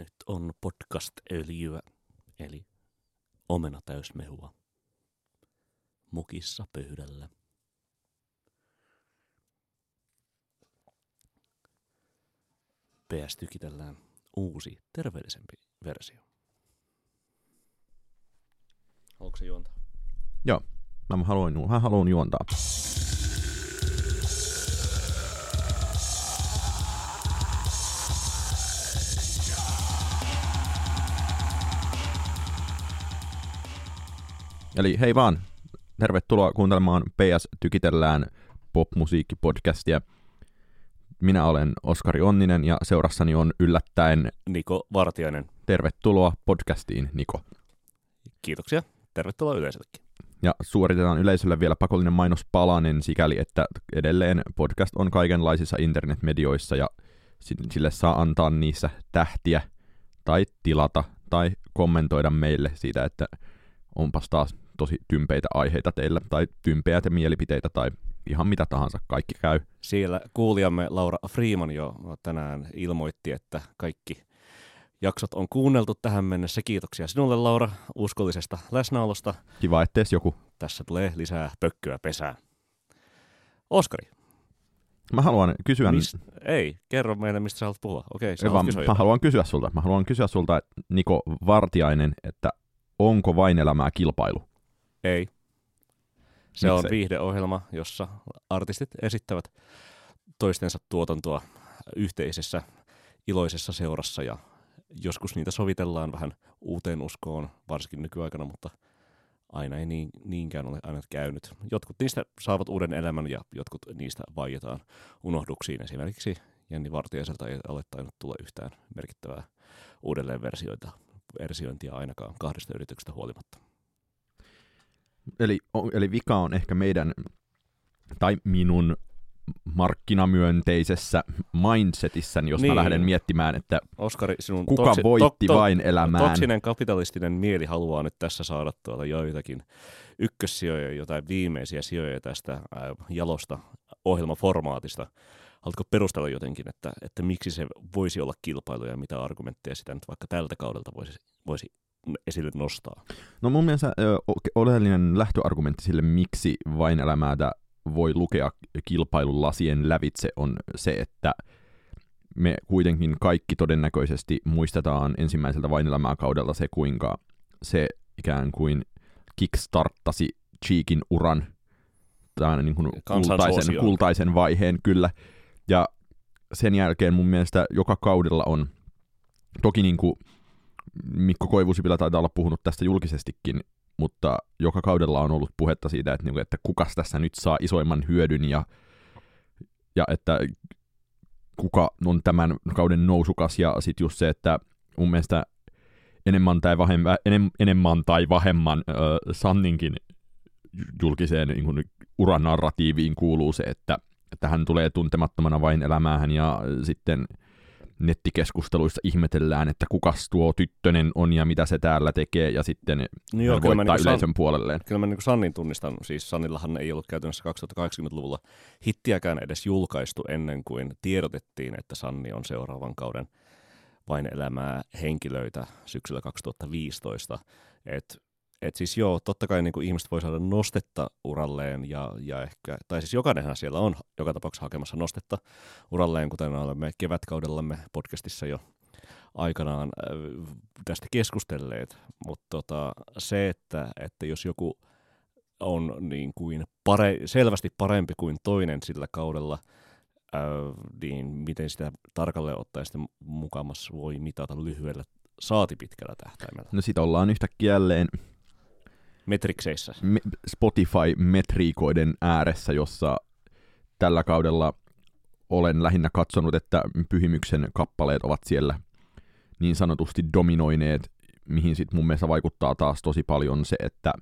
Nyt on podcast-öljyä, eli omena täysmehua. Mukissa pöydällä. PS tykitellään uusi, terveellisempi versio. Haluatko se juontaa? Joo, mä haluan, mä haluan juontaa. Eli hei vaan, tervetuloa kuuntelemaan PS Tykitellään popmusiikkipodcastia. Minä olen Oskari Onninen ja seurassani on yllättäen Niko Vartiainen. tervetuloa podcastiin, Niko. Kiitoksia. Tervetuloa yleisöllekin. Ja suoritetaan yleisölle vielä pakollinen mainospalanen sikäli, että edelleen podcast on kaikenlaisissa internetmedioissa ja si- sille saa antaa niissä tähtiä tai tilata tai kommentoida meille siitä, että onpas taas tosi tympeitä aiheita teillä tai tympeitä mielipiteitä tai ihan mitä tahansa, kaikki käy. Siellä kuulijamme Laura Freeman jo tänään ilmoitti, että kaikki jaksot on kuunneltu tähän mennessä. Kiitoksia sinulle Laura uskollisesta läsnäolosta. Kiva, ettei joku. Tässä tulee lisää pökköä pesään. Oskari, Mä haluan kysyä... mist, ei, kerro meille, mistä sä haluat puhua. Okei, sä kysyä mä haluan kysyä sulta. Mä haluan kysyä sulta, Niko Vartiainen, että onko vain elämää kilpailu? Ei. Se on Miksei? viihdeohjelma, jossa artistit esittävät toistensa tuotantoa yhteisessä iloisessa seurassa ja joskus niitä sovitellaan vähän uuteen uskoon, varsinkin nykyaikana, mutta aina ei niin, niinkään ole aina käynyt. Jotkut niistä saavat uuden elämän ja jotkut niistä vaietaan unohduksiin. Esimerkiksi Jenni Vartiaiselta ei ole tainnut tulla yhtään merkittävää uudelleenversiointia versiointia ainakaan kahdesta yrityksestä huolimatta. Eli, eli vika on ehkä meidän tai minun markkinamyönteisessä mindsetissä, jos niin. Niin. mä lähden miettimään, että Oskari, sinun kuka toksi- voitti to- to- vain elämään. Toksinen kapitalistinen mieli haluaa nyt tässä saada tuolta joitakin ykkössijoja, jotain viimeisiä sijoja tästä jalosta ohjelmaformaatista. Haluatko perustella jotenkin, että, että miksi se voisi olla kilpailu ja mitä argumentteja sitä nyt vaikka tältä kaudelta voisi, voisi esille nostaa? No mun mielestä oleellinen lähtöargumentti sille, miksi vain elämäätä voi lukea kilpailun lasien lävitse, on se, että me kuitenkin kaikki todennäköisesti muistetaan ensimmäiseltä vain elämää kaudella se, kuinka se ikään kuin kickstarttasi Cheekin uran tämän niin kuin kultaisen, kultaisen vaiheen kyllä. Ja sen jälkeen mun mielestä joka kaudella on, toki niin kuin Mikko Koivusipilä taitaa olla puhunut tästä julkisestikin, mutta joka kaudella on ollut puhetta siitä, että, niinku, että kukas tässä nyt saa isoimman hyödyn ja, ja että kuka on tämän kauden nousukas. Ja sitten just se, että mun mielestä enemmän tai vähemmän, enem, enemmän tai vähemmän ö, Sanninkin julkiseen niin kuin, uranarratiiviin kuuluu se, että, että hän tulee tuntemattomana vain elämään ja sitten nettikeskusteluissa ihmetellään, että kukas tuo tyttönen on ja mitä se täällä tekee, ja sitten No hän kyllä mä, voittaa niin yleisön puolelleen. kyllä mä niin Sannin tunnistan. Siis Sannillahan ei ollut käytännössä 2080-luvulla hittiäkään edes julkaistu ennen kuin tiedotettiin, että Sanni on seuraavan kauden vain elämää henkilöitä syksyllä 2015. Et, et siis joo, totta kai niin kuin ihmiset voi saada nostetta uralleen ja, ja ehkä, tai siis jokainenhan siellä on joka tapauksessa hakemassa nostetta uralleen, kuten olemme kevätkaudellamme podcastissa jo aikanaan äh, tästä keskustelleet, mutta tota, se, että, että jos joku on niin kuin pare, selvästi parempi kuin toinen sillä kaudella, äh, niin miten sitä tarkalleen ottaen sitten mukamas voi mitata lyhyellä saati pitkällä tähtäimellä. No sit ollaan yhtäkkiä jälleen Metrikseissä. me- Spotify-metriikoiden ääressä, jossa tällä kaudella olen lähinnä katsonut, että Pyhimyksen kappaleet ovat siellä niin sanotusti dominoineet, mihin sitten mun mielestä vaikuttaa taas tosi paljon se, että,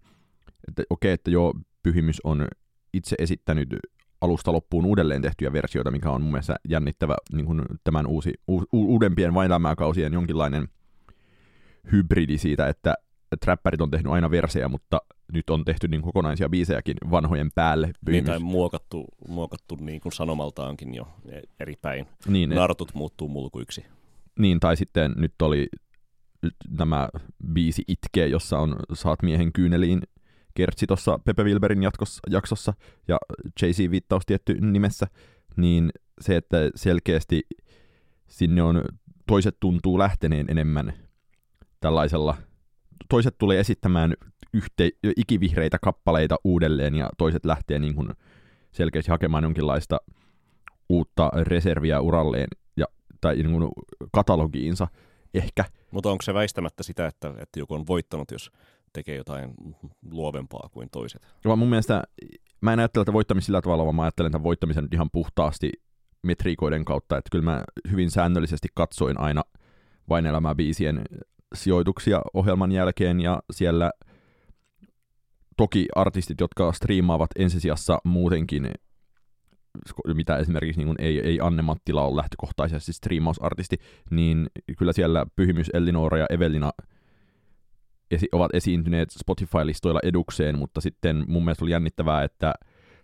että okei, että joo, Pyhimys on itse esittänyt alusta loppuun uudelleen tehtyjä versioita, mikä on mun mielestä jännittävä niin kuin tämän uusi, u, uudempien kausien jonkinlainen hybridi siitä, että että räppärit on tehnyt aina versejä, mutta nyt on tehty niin kokonaisia biisejäkin vanhojen päälle. Niin, tai muokattu, muokattu niin kuin sanomaltaankin jo eri päin. niin, et- Nartut muuttuu mulkuiksi. Niin, tai sitten nyt oli nämä biisi Itkee, jossa on Saat miehen kyyneliin kertsi tuossa Pepe Wilberin jatkossa, jaksossa ja Jay-Z-viittaus tietty nimessä, niin se, että selkeästi sinne on, toiset tuntuu lähteneen enemmän tällaisella, toiset tulee esittämään yhte, ikivihreitä kappaleita uudelleen ja toiset lähtee niin kuin selkeästi hakemaan jonkinlaista uutta reserviä uralleen ja, tai niin kuin katalogiinsa ehkä. Mutta onko se väistämättä sitä, että, että joku on voittanut, jos tekee jotain luovempaa kuin toiset? Joo, mun mielestä mä en ajattele että voittamista sillä tavalla, vaan mä ajattelen tämän voittamisen ihan puhtaasti metriikoiden kautta, että kyllä mä hyvin säännöllisesti katsoin aina vain elämää biisien sijoituksia ohjelman jälkeen ja siellä toki artistit, jotka striimaavat ensisijassa muutenkin mitä esimerkiksi niin ei, ei Anne Mattila ole lähtökohtaisesti striimausartisti, niin kyllä siellä Pyhimys, Elinora ja Evelina esi- ovat esiintyneet Spotify-listoilla edukseen, mutta sitten mun mielestä oli jännittävää, että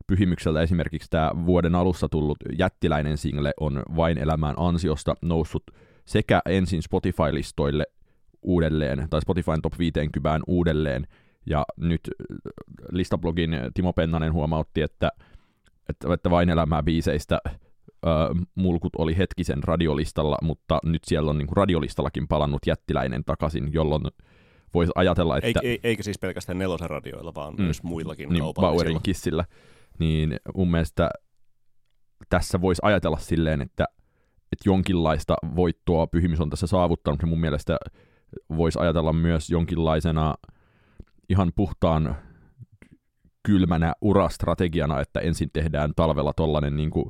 Pyhimykseltä esimerkiksi tämä vuoden alussa tullut jättiläinen single on vain elämään ansiosta noussut sekä ensin Spotify-listoille uudelleen, tai Spotifyn top 50 uudelleen, ja nyt listablogin Timo Pennanen huomautti, että että, että vain elämää biiseistä ö, mulkut oli hetkisen radiolistalla, mutta nyt siellä on niin kuin radiolistallakin palannut jättiläinen takaisin, jolloin voisi ajatella, että... Eikä, eikä siis pelkästään nelosen radioilla, vaan mm, myös muillakin niin, Bauerin kissillä. Niin mun mielestä tässä voisi ajatella silleen, että, että jonkinlaista voittoa pyhimys on tässä saavuttanut, ja mun mielestä voisi ajatella myös jonkinlaisena ihan puhtaan kylmänä urastrategiana, että ensin tehdään talvella tollanen niin kuin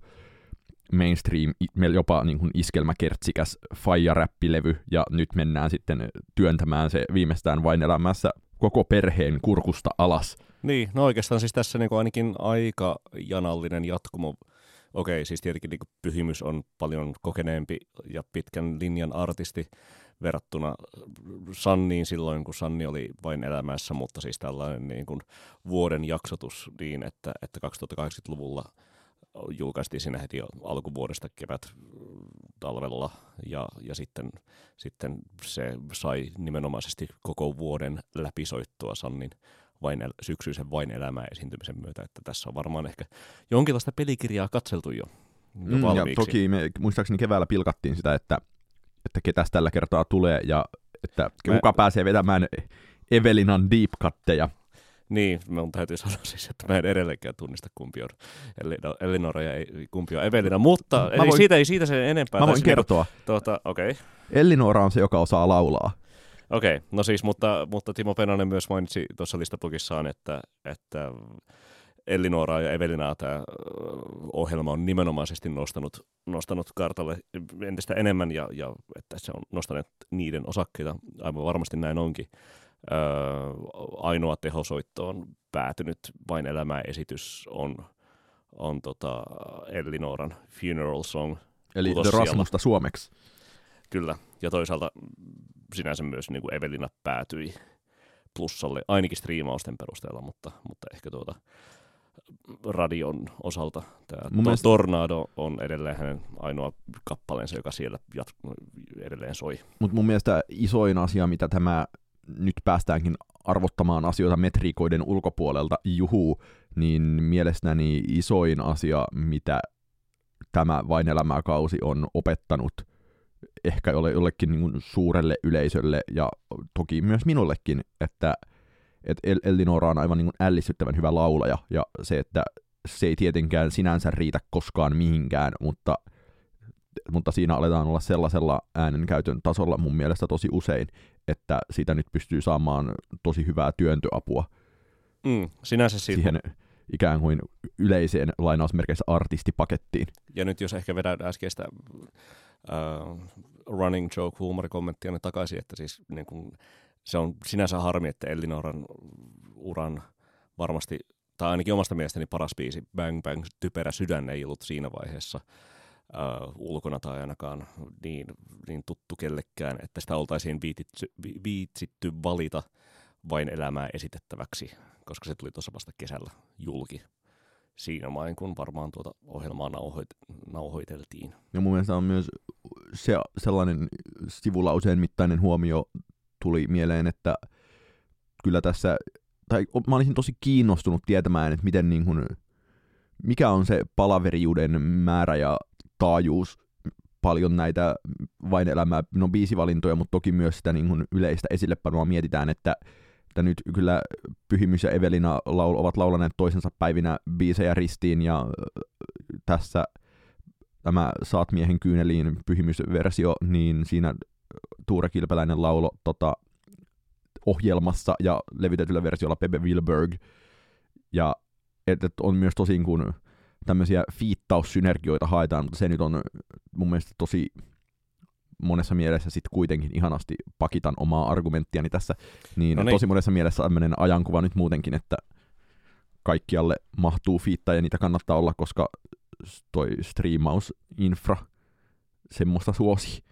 mainstream, jopa niin kuin iskelmäkertsikäs faija-räppilevy, ja nyt mennään sitten työntämään se viimeistään vain elämässä koko perheen kurkusta alas. Niin, no oikeastaan siis tässä niin ainakin aika janallinen jatkumo. Okei, siis tietenkin niin Pyhimys on paljon kokeneempi ja pitkän linjan artisti, verrattuna Sanniin silloin, kun Sanni oli vain elämässä, mutta siis tällainen niin kuin vuoden jaksotus niin, että, että 2080-luvulla julkaistiin siinä heti alkuvuodesta kevät talvella. Ja, ja sitten, sitten se sai nimenomaisesti koko vuoden läpisoittua Sannin vain el- syksyisen vain elämää esiintymisen myötä, että tässä on varmaan ehkä jonkinlaista pelikirjaa katseltu jo, jo mm, ja toki me muistaakseni keväällä pilkattiin sitä, että että ketäs tällä kertaa tulee ja että kuka Mä... pääsee vetämään Evelinan deep cutteja. Niin, mun täytyy sanoa siis, että mä en edelleenkään tunnista kumpi on Elinora ja kumpi on Evelina, mutta voin, siitä ei siitä sen enempää. Mä voin kertoa. Niin, tuota, okay. Elinora on se, joka osaa laulaa. Okei, okay. no siis, mutta, mutta Timo Penonen myös mainitsi tuossa listablogissaan, että, että Elinoraa ja Evelinaa tämä ohjelma on nimenomaisesti nostanut, nostanut kartalle entistä enemmän ja, ja että se on nostanut niiden osakkeita. Aivan varmasti näin onkin. Öö, ainoa tehosoittoon päätynyt Vain elämää esitys on, on tota Elinoran Funeral Song. Eli The Rasmusta suomeksi. Kyllä, ja toisaalta sinänsä myös niin kuin Evelina päätyi plussalle, ainakin striimausten perusteella, mutta, mutta ehkä tuota, radion osalta. Tämä Mun mielestä... Tornado on edelleen hänen ainoa kappaleensa, joka siellä jat- edelleen soi. Mutta mun mielestä isoin asia, mitä tämä nyt päästäänkin arvottamaan asioita metriikoiden ulkopuolelta, juhu, niin mielestäni isoin asia, mitä tämä Vain elämää kausi on opettanut ehkä jollekin niin suurelle yleisölle ja toki myös minullekin, että – että El- Elinora on aivan niin kuin ällistyttävän hyvä laulaja, ja se, että se ei tietenkään sinänsä riitä koskaan mihinkään, mutta, mutta siinä aletaan olla sellaisella äänenkäytön tasolla mun mielestä tosi usein, että siitä nyt pystyy saamaan tosi hyvää työntöapua. Mm, sinänsä siitä. Siihen ikään kuin yleiseen lainausmerkeissä artistipakettiin. Ja nyt jos ehkä vedän äskeistä uh, running joke huumorikommenttia niin takaisin, että siis niin kuin, se on sinänsä harmi, että Elinoran uran varmasti, tai ainakin omasta mielestäni paras biisi, Bang Bang, Typerä sydän ei ollut siinä vaiheessa uh, ulkona tai ainakaan niin, niin tuttu kellekään, että sitä oltaisiin viititty, viitsitty valita vain elämää esitettäväksi, koska se tuli tuossa vasta kesällä julki. siinä main, kun varmaan tuota ohjelmaa nauhoit, nauhoiteltiin. Ja mun mielestä on myös se, sellainen sivulauseen mittainen huomio tuli mieleen, että kyllä tässä, tai mä olisin tosi kiinnostunut tietämään, että miten niin kuin, mikä on se palaveriuden määrä ja taajuus. Paljon näitä vain elämää, no biisivalintoja, mutta toki myös sitä niin kuin yleistä esillepanoa mietitään, että, että nyt kyllä Pyhimys ja Evelina laul, ovat laulaneet toisensa päivinä biisejä ristiin ja tässä tämä Saat miehen kyyneliin pyhimysversio, niin siinä Tuure laulo tota, ohjelmassa ja levitetyllä versiolla Pepe Wilberg. Ja että et on myös tosi kuin tämmöisiä fiittaussynergioita haetaan, mutta se nyt on mun mielestä tosi monessa mielessä sitten kuitenkin ihanasti pakitan omaa argumenttiani tässä, niin, no niin. tosi monessa mielessä tämmöinen ajankuva nyt muutenkin, että kaikkialle mahtuu fiitta ja niitä kannattaa olla, koska toi striimausinfra semmoista suosi.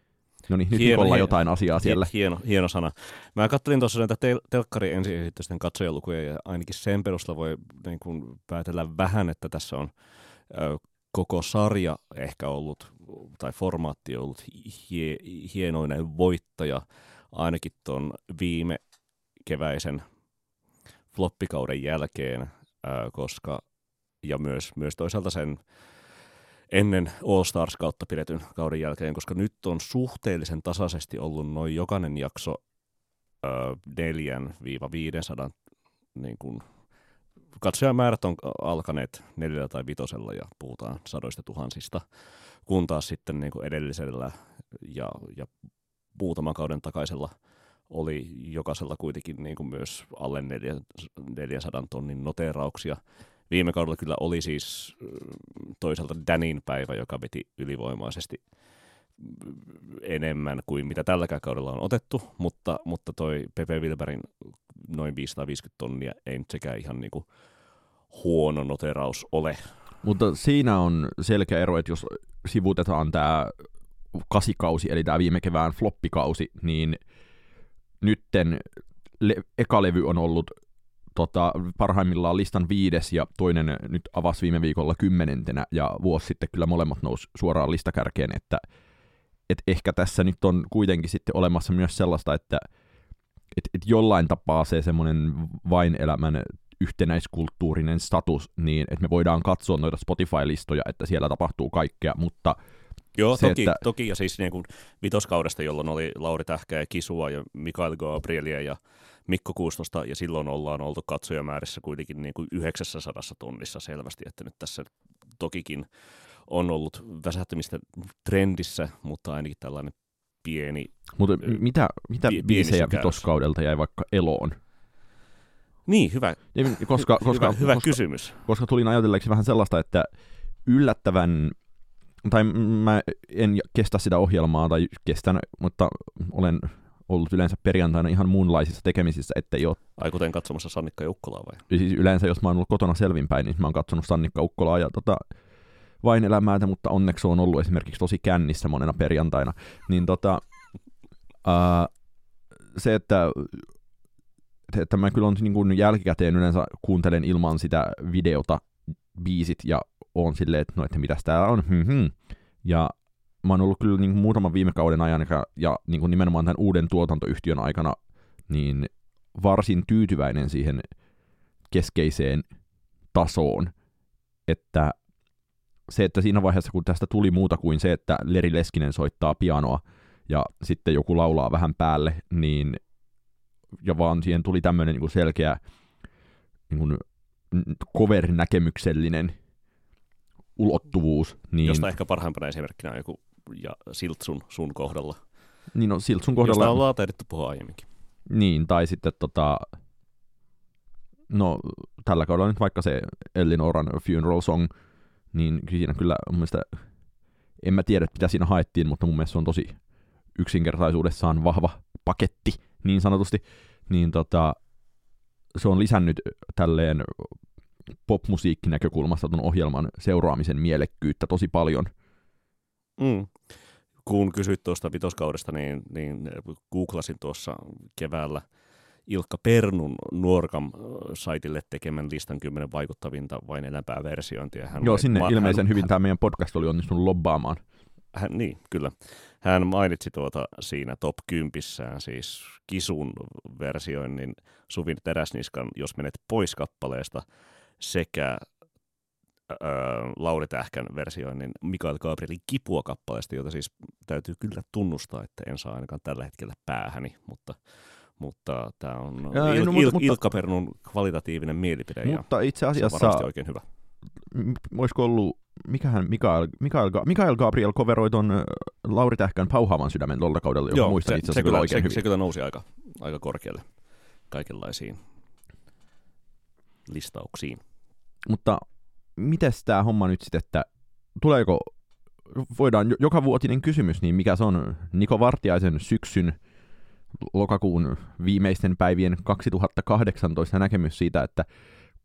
No niin, nyt hieno, hieno, jotain asiaa siellä. Hieno, hieno sana. Mä katselin tuossa näitä tel- telkkari ensiesitysten katsojalukuja ja ainakin sen perusteella voi niin kuin päätellä vähän, että tässä on ö, koko sarja ehkä ollut, tai formaatti ollut hie, hienoinen voittaja ainakin tuon viime keväisen floppikauden jälkeen, ö, koska ja myös, myös toisaalta sen ennen All Stars kautta pidetyn kauden jälkeen, koska nyt on suhteellisen tasaisesti ollut noin jokainen jakso ö, 4-500 niin kuin, katsojamäärät on alkaneet neljällä tai vitosella ja puhutaan sadoista tuhansista, kun taas sitten niin kuin edellisellä ja, ja muutaman kauden takaisella oli jokaisella kuitenkin niin kuin myös alle 400 tonnin noterauksia Viime kaudella kyllä oli siis toisaalta Danin päivä, joka veti ylivoimaisesti enemmän kuin mitä tälläkään kaudella on otettu, mutta, mutta toi Pepe Wilberin noin 550 tonnia ei nyt sekään ihan niinku huono noteraus ole. Mutta siinä on selkeä ero, että jos sivutetaan tämä kasikausi, eli tämä viime kevään floppikausi, niin nytten le- eka levy on ollut tota, parhaimmillaan listan viides ja toinen nyt avasi viime viikolla kymmenentenä ja vuosi sitten kyllä molemmat nousi suoraan listakärkeen, että et ehkä tässä nyt on kuitenkin sitten olemassa myös sellaista, että et, et jollain tapaa se semmoinen vain elämän yhtenäiskulttuurinen status, niin että me voidaan katsoa noita Spotify-listoja, että siellä tapahtuu kaikkea, mutta Joo, se, toki, että... toki, ja siis niin kuin vitoskaudesta, jolloin oli Lauri Tähkä ja Kisua ja Mikael Gabrielia ja Mikko Kuustosta, ja silloin ollaan oltu katsojamäärissä kuitenkin niin kuin 900 tunnissa selvästi, että nyt tässä tokikin on ollut väsähtymistä trendissä, mutta ainakin tällainen pieni... Mutta mitä, mitä pie, biisejä vitoskaudelta jäi vaikka eloon? Niin, hyvä, koska, koska, hyvä, hyvä koska, kysymys. Koska tulin ajatelleeksi vähän sellaista, että yllättävän tai mä en kestä sitä ohjelmaa, tai kestän, mutta olen ollut yleensä perjantaina ihan muunlaisissa tekemisissä, että ei ole... Ai kuten katsomassa Sannikka Ukkolaa vai? Siis yleensä, jos mä oon ollut kotona selvinpäin, niin mä oon katsonut Sannikka Ukkolaa ja tota, vain elämäätä, mutta onneksi on ollut esimerkiksi tosi kännissä monena perjantaina. Niin tota, ää, se, että, että mä kyllä on niin kuin jälkikäteen yleensä kuuntelen ilman sitä videota biisit ja on silleen, että no, että mitäs täällä on. Hmm-hmm. Ja mä oon ollut kyllä niin muutaman viime kauden ajan ja, ja niin kuin nimenomaan tämän uuden tuotantoyhtiön aikana niin varsin tyytyväinen siihen keskeiseen tasoon, että se, että siinä vaiheessa, kun tästä tuli muuta kuin se, että Leri Leskinen soittaa pianoa ja sitten joku laulaa vähän päälle, niin ja vaan siihen tuli tämmöinen niin selkeä niin kuin cover-näkemyksellinen ulottuvuus. Niin... Josta ehkä parhaimpana esimerkkinä on joku ja Siltsun sun kohdalla. Niin no Siltsun kohdalla... Josta ollaan taidettu puhua aiemminkin. Niin, tai sitten tota... No, tällä kaudella nyt vaikka se Ellinoran Funeral Song, niin siinä kyllä mun mielestä, en mä tiedä mitä siinä haettiin, mutta mun mielestä se on tosi yksinkertaisuudessaan vahva paketti, niin sanotusti, niin tota, se on lisännyt tälleen popmusiikkinäkökulmasta tuon ohjelman seuraamisen mielekkyyttä tosi paljon. Mm. Kun kysyit tuosta vitoskaudesta, niin, niin googlasin tuossa keväällä Ilkka Pernun Nuorkam saitille tekemän listan kymmenen vaikuttavinta vain elämpää versiointia. Hän Joo, sinne ma- ilmeisen hän, hyvin tämä meidän podcast oli onnistunut lobbaamaan. Hän, niin, kyllä. Hän mainitsi tuota siinä top 10 siis Kisun versioinnin Suvin Teräsniskan Jos menet pois kappaleesta sekä Lauri Tähkän versioinnin Mikael Gabrielin Kipua kappaleesta, jota siis täytyy kyllä tunnustaa, että en saa ainakaan tällä hetkellä päähäni, mutta mutta tämä on ja, Il- no, Il- mutta, Ilkka Pernun kvalitatiivinen mielipide mutta ja itse asiassa, se on oikein hyvä. Olisiko ollut, mikähän Mikael, Mikael, Mikael Gabriel coveroi ton Lauri Tähkän Pauhaavan sydämen tuolta kaudella, joka muistan itse asiassa se, kyllä, oikein se, hyvin. Se kyllä nousi aika, aika korkealle kaikenlaisiin listauksiin. Mutta miten tämä homma nyt sitten, että tuleeko, voidaan joka vuotinen kysymys, niin mikä se on Niko Vartiaisen syksyn lokakuun viimeisten päivien 2018 näkemys siitä, että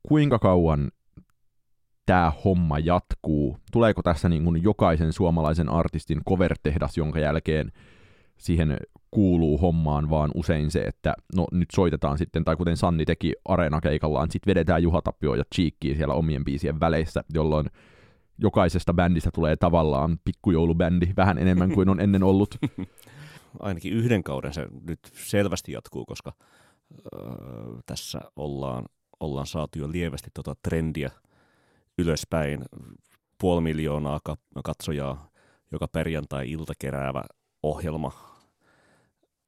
kuinka kauan tämä homma jatkuu? Tuleeko tässä niin kuin jokaisen suomalaisen artistin cover-tehdas, jonka jälkeen siihen kuuluu hommaan vaan usein se, että no nyt soitetaan sitten, tai kuten Sanni teki areenakeikallaan, sitten vedetään Juha Tapio ja Cheekkiä siellä omien biisien väleissä, jolloin jokaisesta bändistä tulee tavallaan pikkujoulubändi vähän enemmän kuin on ennen ollut. Ainakin yhden kauden se nyt selvästi jatkuu, koska öö, tässä ollaan, ollaan saatu jo lievästi tota trendiä ylöspäin. Puoli miljoonaa katsojaa joka perjantai-ilta keräävä ohjelma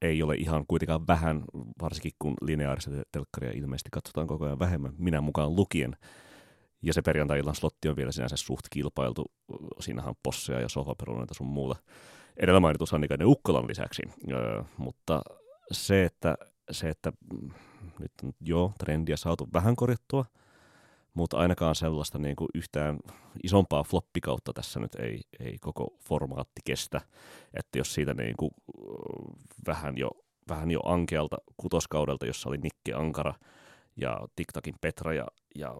ei ole ihan kuitenkaan vähän, varsinkin kun lineaarista telkkaria ilmeisesti katsotaan koko ajan vähemmän, minä mukaan lukien. Ja se perjantai-illan slotti on vielä sinänsä suht kilpailtu. Siinähän on posseja ja sohvaperunoita sun muuta. Edellä mainittu Sannikainen Ukkolan lisäksi. Öö, mutta se, että, se, että mm, nyt on jo trendiä saatu vähän korjattua – mutta ainakaan sellaista niin kuin yhtään isompaa floppikautta tässä nyt ei, ei koko formaatti kestä. Että jos siitä niin kuin, vähän, jo, vähän jo ankealta kutoskaudelta, jossa oli Nikke Ankara ja TikTokin Petra ja, ja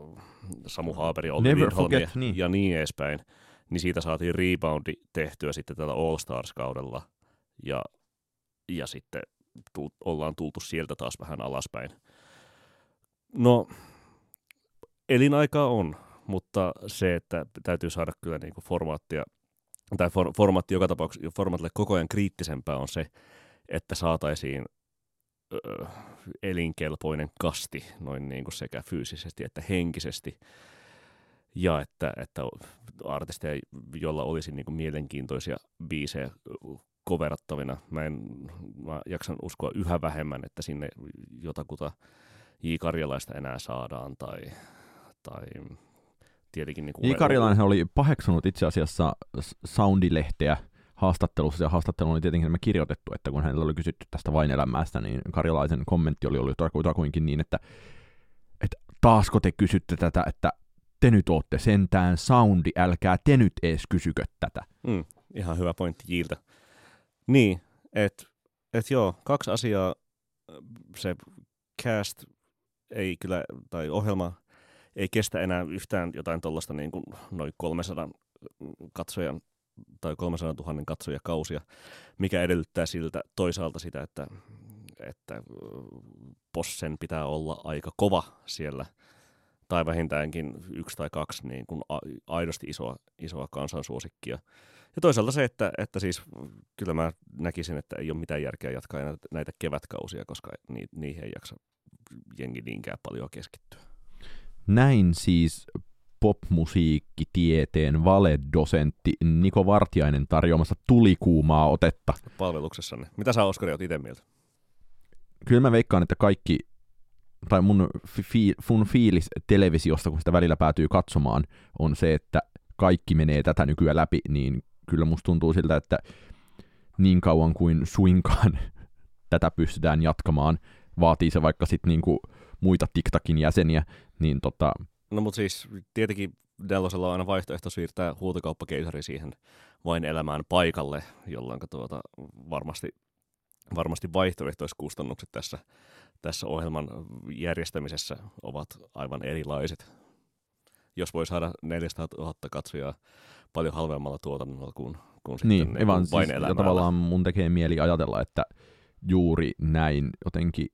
Samu Haaperi Olli ja, niin. ja niin edespäin, niin siitä saatiin reboundi tehtyä sitten tällä All Stars-kaudella ja, ja sitten tu, ollaan tultu sieltä taas vähän alaspäin. No, elinaikaa on, mutta se, että täytyy saada kyllä niin kuin formaattia, tai for, formaatti joka tapauksessa, formaatille koko ajan kriittisempää on se, että saataisiin ö, elinkelpoinen kasti noin niin kuin sekä fyysisesti että henkisesti. Ja että, että artisteja, joilla olisi niin kuin mielenkiintoisia biisejä koverattavina. Mä, en, mä jaksan uskoa yhä vähemmän, että sinne jotakuta J. Karjalaista enää saadaan tai, tai tietenkin... Niin kuin Karilainen oli paheksunut itse asiassa Soundilehteä haastattelussa, ja haastattelu oli tietenkin kirjoitettu, että kun hänellä oli kysytty tästä vain elämästä, niin Karjalaisen kommentti oli ollut kutakuinkin niin, että, että taasko te kysytte tätä, että te nyt ootte sentään soundi, älkää te nyt ees kysykö tätä. Mm, ihan hyvä pointti Jiltä. Niin, että et joo, kaksi asiaa, se cast ei kyllä, tai ohjelma ei kestä enää yhtään jotain tuollaista niin kuin noin 300 katsojan tai 300 000 katsojakausia, mikä edellyttää siltä toisaalta sitä, että, että Possen pitää olla aika kova siellä, tai vähintäänkin yksi tai kaksi niin kuin aidosti isoa, isoa kansansuosikkia. Ja toisaalta se, että, että siis kyllä mä näkisin, että ei ole mitään järkeä jatkaa näitä kevätkausia, koska ni, niihin ei jaksa jengi niinkään paljon keskittyä. Näin siis popmusiikkitieteen valedosentti Niko Vartiainen tarjoamassa tulikuumaa otetta. Palveluksessanne. Mitä sä Oskari oot itse mieltä? Kyllä mä veikkaan, että kaikki, tai mun, fi, mun fiilis televisiosta, kun sitä välillä päätyy katsomaan, on se, että kaikki menee tätä nykyään läpi, niin kyllä musta tuntuu siltä, että niin kauan kuin suinkaan tätä pystytään jatkamaan, vaatii se vaikka sitten niinku muita TikTokin jäseniä, niin tota... No mutta siis tietenkin Dellosella on aina vaihtoehto siirtää huutokauppakeisari siihen vain elämään paikalle, jolloin tuota, varmasti, varmasti vaihtoehtoiskustannukset tässä, tässä ohjelman järjestämisessä ovat aivan erilaiset. Jos voi saada 400 000 katsojaa paljon halvemmalla tuotannolla kuin, kuin niin, sitten vain siis, vain Ja tavallaan mun tekee mieli ajatella, että juuri näin jotenkin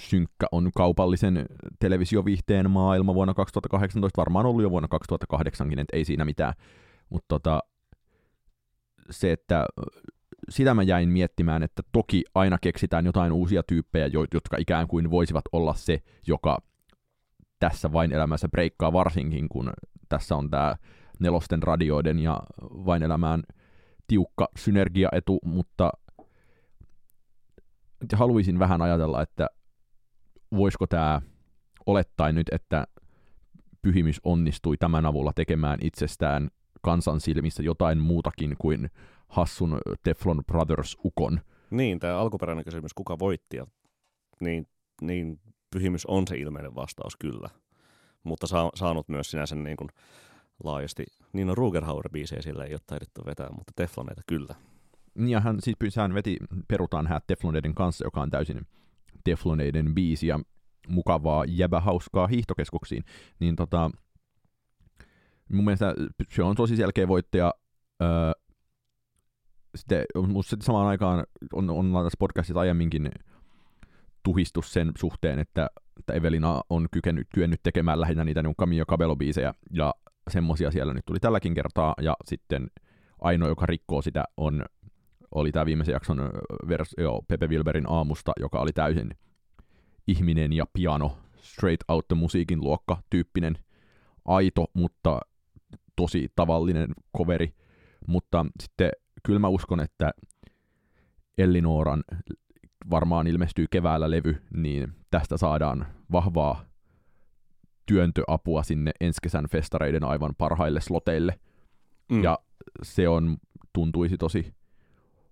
synkkä on kaupallisen televisioviihteen maailma vuonna 2018, varmaan ollut jo vuonna 2008, että ei siinä mitään. Mutta tota, se, että sitä mä jäin miettimään, että toki aina keksitään jotain uusia tyyppejä, jotka ikään kuin voisivat olla se, joka tässä vain elämässä breikkaa varsinkin, kun tässä on tämä nelosten radioiden ja vain elämään tiukka synergiaetu, mutta haluaisin vähän ajatella, että voisiko tämä olettaa nyt, että pyhimys onnistui tämän avulla tekemään itsestään kansan silmissä jotain muutakin kuin hassun Teflon Brothers ukon. Niin, tämä alkuperäinen kysymys, kuka voitti, niin, niin pyhimys on se ilmeinen vastaus kyllä. Mutta saa, saanut myös sinänsä niin kuin laajasti. Niin on Rugerhauer-biisejä sillä ei ole taidettu vetää, mutta Tefloneita kyllä. Ja hän siis hän veti Perutaan häät Tefloneiden kanssa, joka on täysin Tefloneiden biisi ja mukavaa jäbähauskaa hiihtokeskuksiin. Niin tota, mun mielestä se on tosi selkeä voittaja. Öö, sitten musta samaan aikaan on, on tässä podcastissa aiemminkin tuhistus sen suhteen, että, että Evelina on kykennyt, kyennyt tekemään lähinnä niitä niin Camillo Cabello-biisejä, ja semmosia siellä nyt tuli tälläkin kertaa, ja sitten ainoa, joka rikkoo sitä, on, oli tämä viimeisen jakson versio Pepe Wilberin aamusta, joka oli täysin ihminen ja piano, straight out the musiikin luokka tyyppinen, aito, mutta tosi tavallinen coveri, mutta sitten kyllä mä uskon, että Ellinooran varmaan ilmestyy keväällä levy, niin tästä saadaan vahvaa työntöapua sinne ensi kesän festareiden aivan parhaille sloteille. Mm. Ja se on, tuntuisi tosi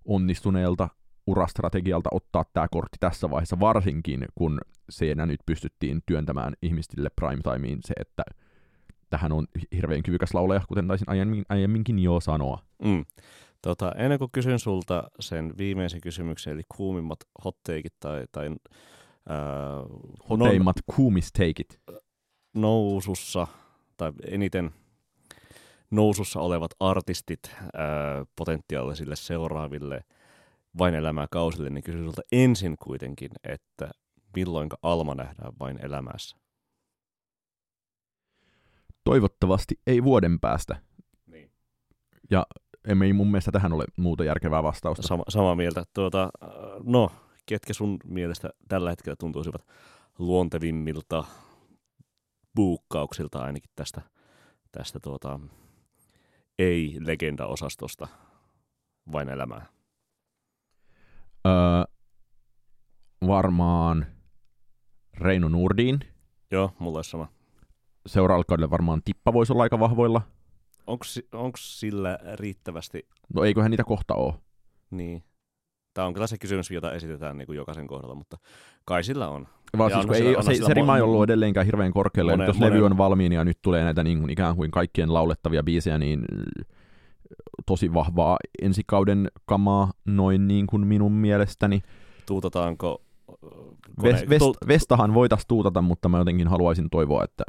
onnistuneelta urastrategialta ottaa tämä kortti tässä vaiheessa, varsinkin kun siinä nyt pystyttiin työntämään ihmisille primetimeen se, että tähän on hirveän kyvykäs lauleja, kuten taisin aiemmin, aiemminkin jo sanoa. Mm. Tota, ennen kuin kysyn sulta sen viimeisen kysymyksen, eli kuumimmat hotteikit tai, tai äh, Hoteimmat no, kuumisteikit. Nousussa, tai eniten nousussa olevat artistit äh, potentiaalisille seuraaville vain elämää kausille, niin kysyn sulta ensin kuitenkin, että milloinka Alma nähdään vain elämässä? Toivottavasti ei vuoden päästä. Niin. Ja ei mun mielestä tähän ole muuta järkevää vastausta. Sama, samaa mieltä. Tuota, no, ketkä sun mielestä tällä hetkellä tuntuisivat luontevimmilta buukkauksilta ainakin tästä, tästä tuota, ei-legenda-osastosta vain elämää? Öö, varmaan Reino Nurdin. Joo, mulla olisi sama. Seuraavalle kaudelle varmaan Tippa voisi olla aika vahvoilla. Onko sillä riittävästi... No eiköhän niitä kohta ole. Niin. Tämä on kyllä se kysymys, jota esitetään niin kuin jokaisen kohdalla, mutta kai sillä on. Vaan siis, sillä, ei, se, se rima ei ollut edelleenkään hirveän korkealle. Monen, jos monen... levy on valmiin ja nyt tulee näitä niin kuin, ikään kuin kaikkien laulettavia biisejä, niin tosi vahvaa ensikauden kamaa noin niin kuin minun mielestäni. Tuutataanko kone... Vest, vest, Vestahan voitaisiin tuutata, mutta mä jotenkin haluaisin toivoa, että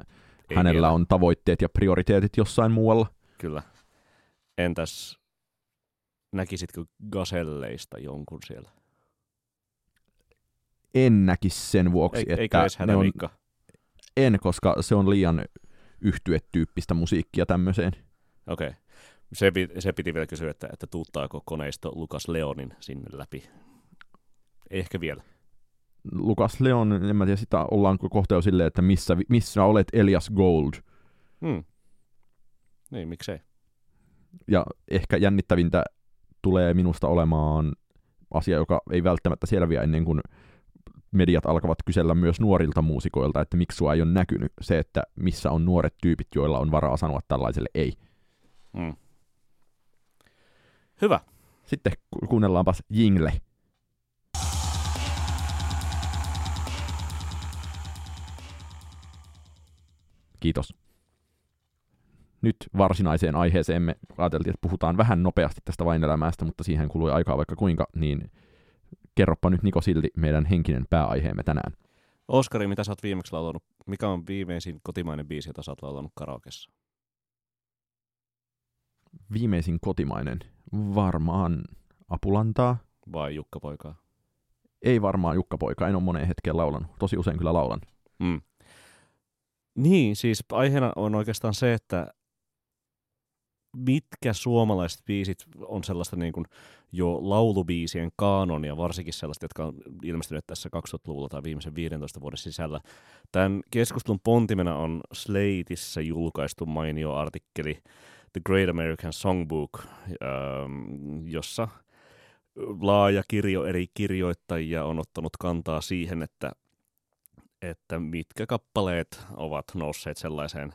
ei hänellä vielä. on tavoitteet ja prioriteetit jossain muualla. Kyllä. Entäs näkisitkö gaselleista jonkun siellä? En näkisi sen vuoksi, Ei, että ne on... En, koska se on liian yhtyetyyppistä musiikkia tämmöiseen. Okei. Okay. Se, se piti vielä kysyä, että, että tuuttaako koneisto Lukas Leonin sinne läpi. Ehkä vielä. Lukas Leon, en mä tiedä, sitä ollaan kohta jo silleen, että missä, missä olet Elias Gold. Hmm. Niin, miksei. Ja ehkä jännittävintä tulee minusta olemaan asia, joka ei välttämättä selviä ennen kuin mediat alkavat kysellä myös nuorilta muusikoilta, että miksi sua ei ole näkynyt se, että missä on nuoret tyypit, joilla on varaa sanoa tällaiselle ei. Hmm. Hyvä. Sitten ku- kuunnellaanpas Jingle. Kiitos. Nyt varsinaiseen aiheeseen me ajateltiin, että puhutaan vähän nopeasti tästä vain elämästä, mutta siihen kului aikaa vaikka kuinka, niin kerropa nyt Niko silti meidän henkinen pääaiheemme tänään. Oskari, mitä sä oot viimeksi laulanut? Mikä on viimeisin kotimainen biisi, jota sä oot laulanut karaokessa? Viimeisin kotimainen? Varmaan Apulantaa. Vai Jukka Poikaa? Ei varmaan Jukka Poika, en ole moneen hetkeen laulanut. Tosi usein kyllä laulan. Mm. Niin, siis aiheena on oikeastaan se, että mitkä suomalaiset biisit on sellaista niin kuin jo laulubiisien kaanonia, varsinkin sellaista, jotka on ilmestyneet tässä 2000-luvulla tai viimeisen 15 vuoden sisällä. Tämän keskustelun pontimena on Slateissa julkaistu mainio artikkeli The Great American Songbook, ähm, jossa laaja kirjo eri kirjoittajia on ottanut kantaa siihen, että, että mitkä kappaleet ovat nousseet sellaiseen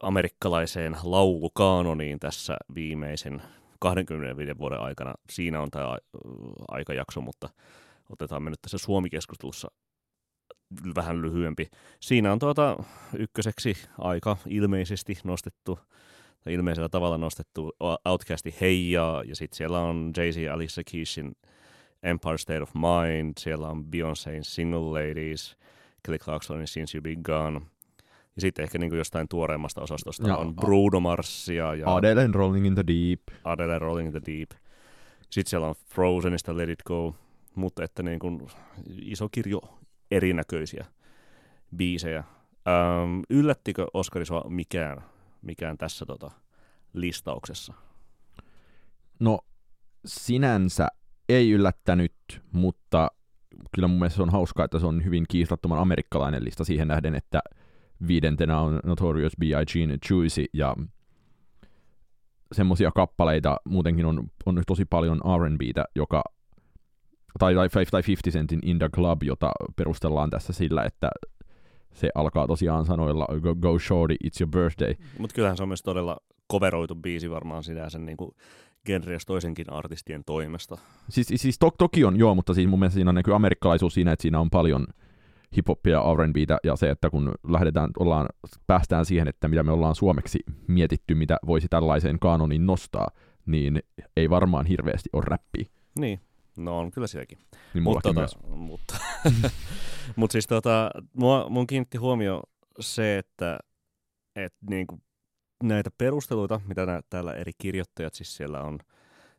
amerikkalaiseen laulukaanoniin tässä viimeisen 25 vuoden aikana. Siinä on tämä aikajakso, mutta otetaan me nyt tässä Suomi-keskustelussa vähän lyhyempi. Siinä on tuota ykköseksi aika ilmeisesti nostettu, tai ilmeisellä tavalla nostettu Outcasti Heijaa, ja sitten siellä on Jay-Z ja Alicia Keyshin Empire State of Mind, siellä on Beyoncéin Single Ladies, Kelly Clarksonin Since You Been Gone, ja sitten ehkä niin kuin jostain tuoreemmasta osastosta ja, on Bruno Marsia. Ja Adele Rolling in the Deep. Adele Rolling in the Deep. Sitten siellä on Frozenista Let It Go. Mutta että niin kuin iso kirjo erinäköisiä biisejä. Ähm, yllättikö Oskari sua mikään, mikään tässä tota, listauksessa? No sinänsä ei yllättänyt, mutta kyllä mun mielestä se on hauskaa, että se on hyvin kiistattoman amerikkalainen lista siihen nähden, että viidentenä on Notorious B.I.G. Juicy ja semmosia kappaleita muutenkin on, on tosi paljon R&Btä, joka tai, tai, tai 50 Centin In the Club, jota perustellaan tässä sillä, että se alkaa tosiaan sanoilla Go, go shorty, it's your birthday. Mutta kyllähän se on myös todella koveroitu biisi varmaan sen niin kuin genres toisenkin artistien toimesta. Siis, siis to, toki on, joo, mutta siis mun mielestä siinä näkyy amerikkalaisuus siinä, että siinä on paljon hiphoppia ja R&Btä ja se, että kun lähdetään, ollaan, päästään siihen, että mitä me ollaan suomeksi mietitty, mitä voisi tällaiseen kanonin nostaa, niin ei varmaan hirveästi ole räppiä. Niin, no on kyllä sielläkin. Niin mutta, tota, myös. Mutta, mutta siis tota, mua, mun kiinnitti huomio se, että, että niin kuin näitä perusteluita, mitä nää, täällä eri kirjoittajat, siis siellä on,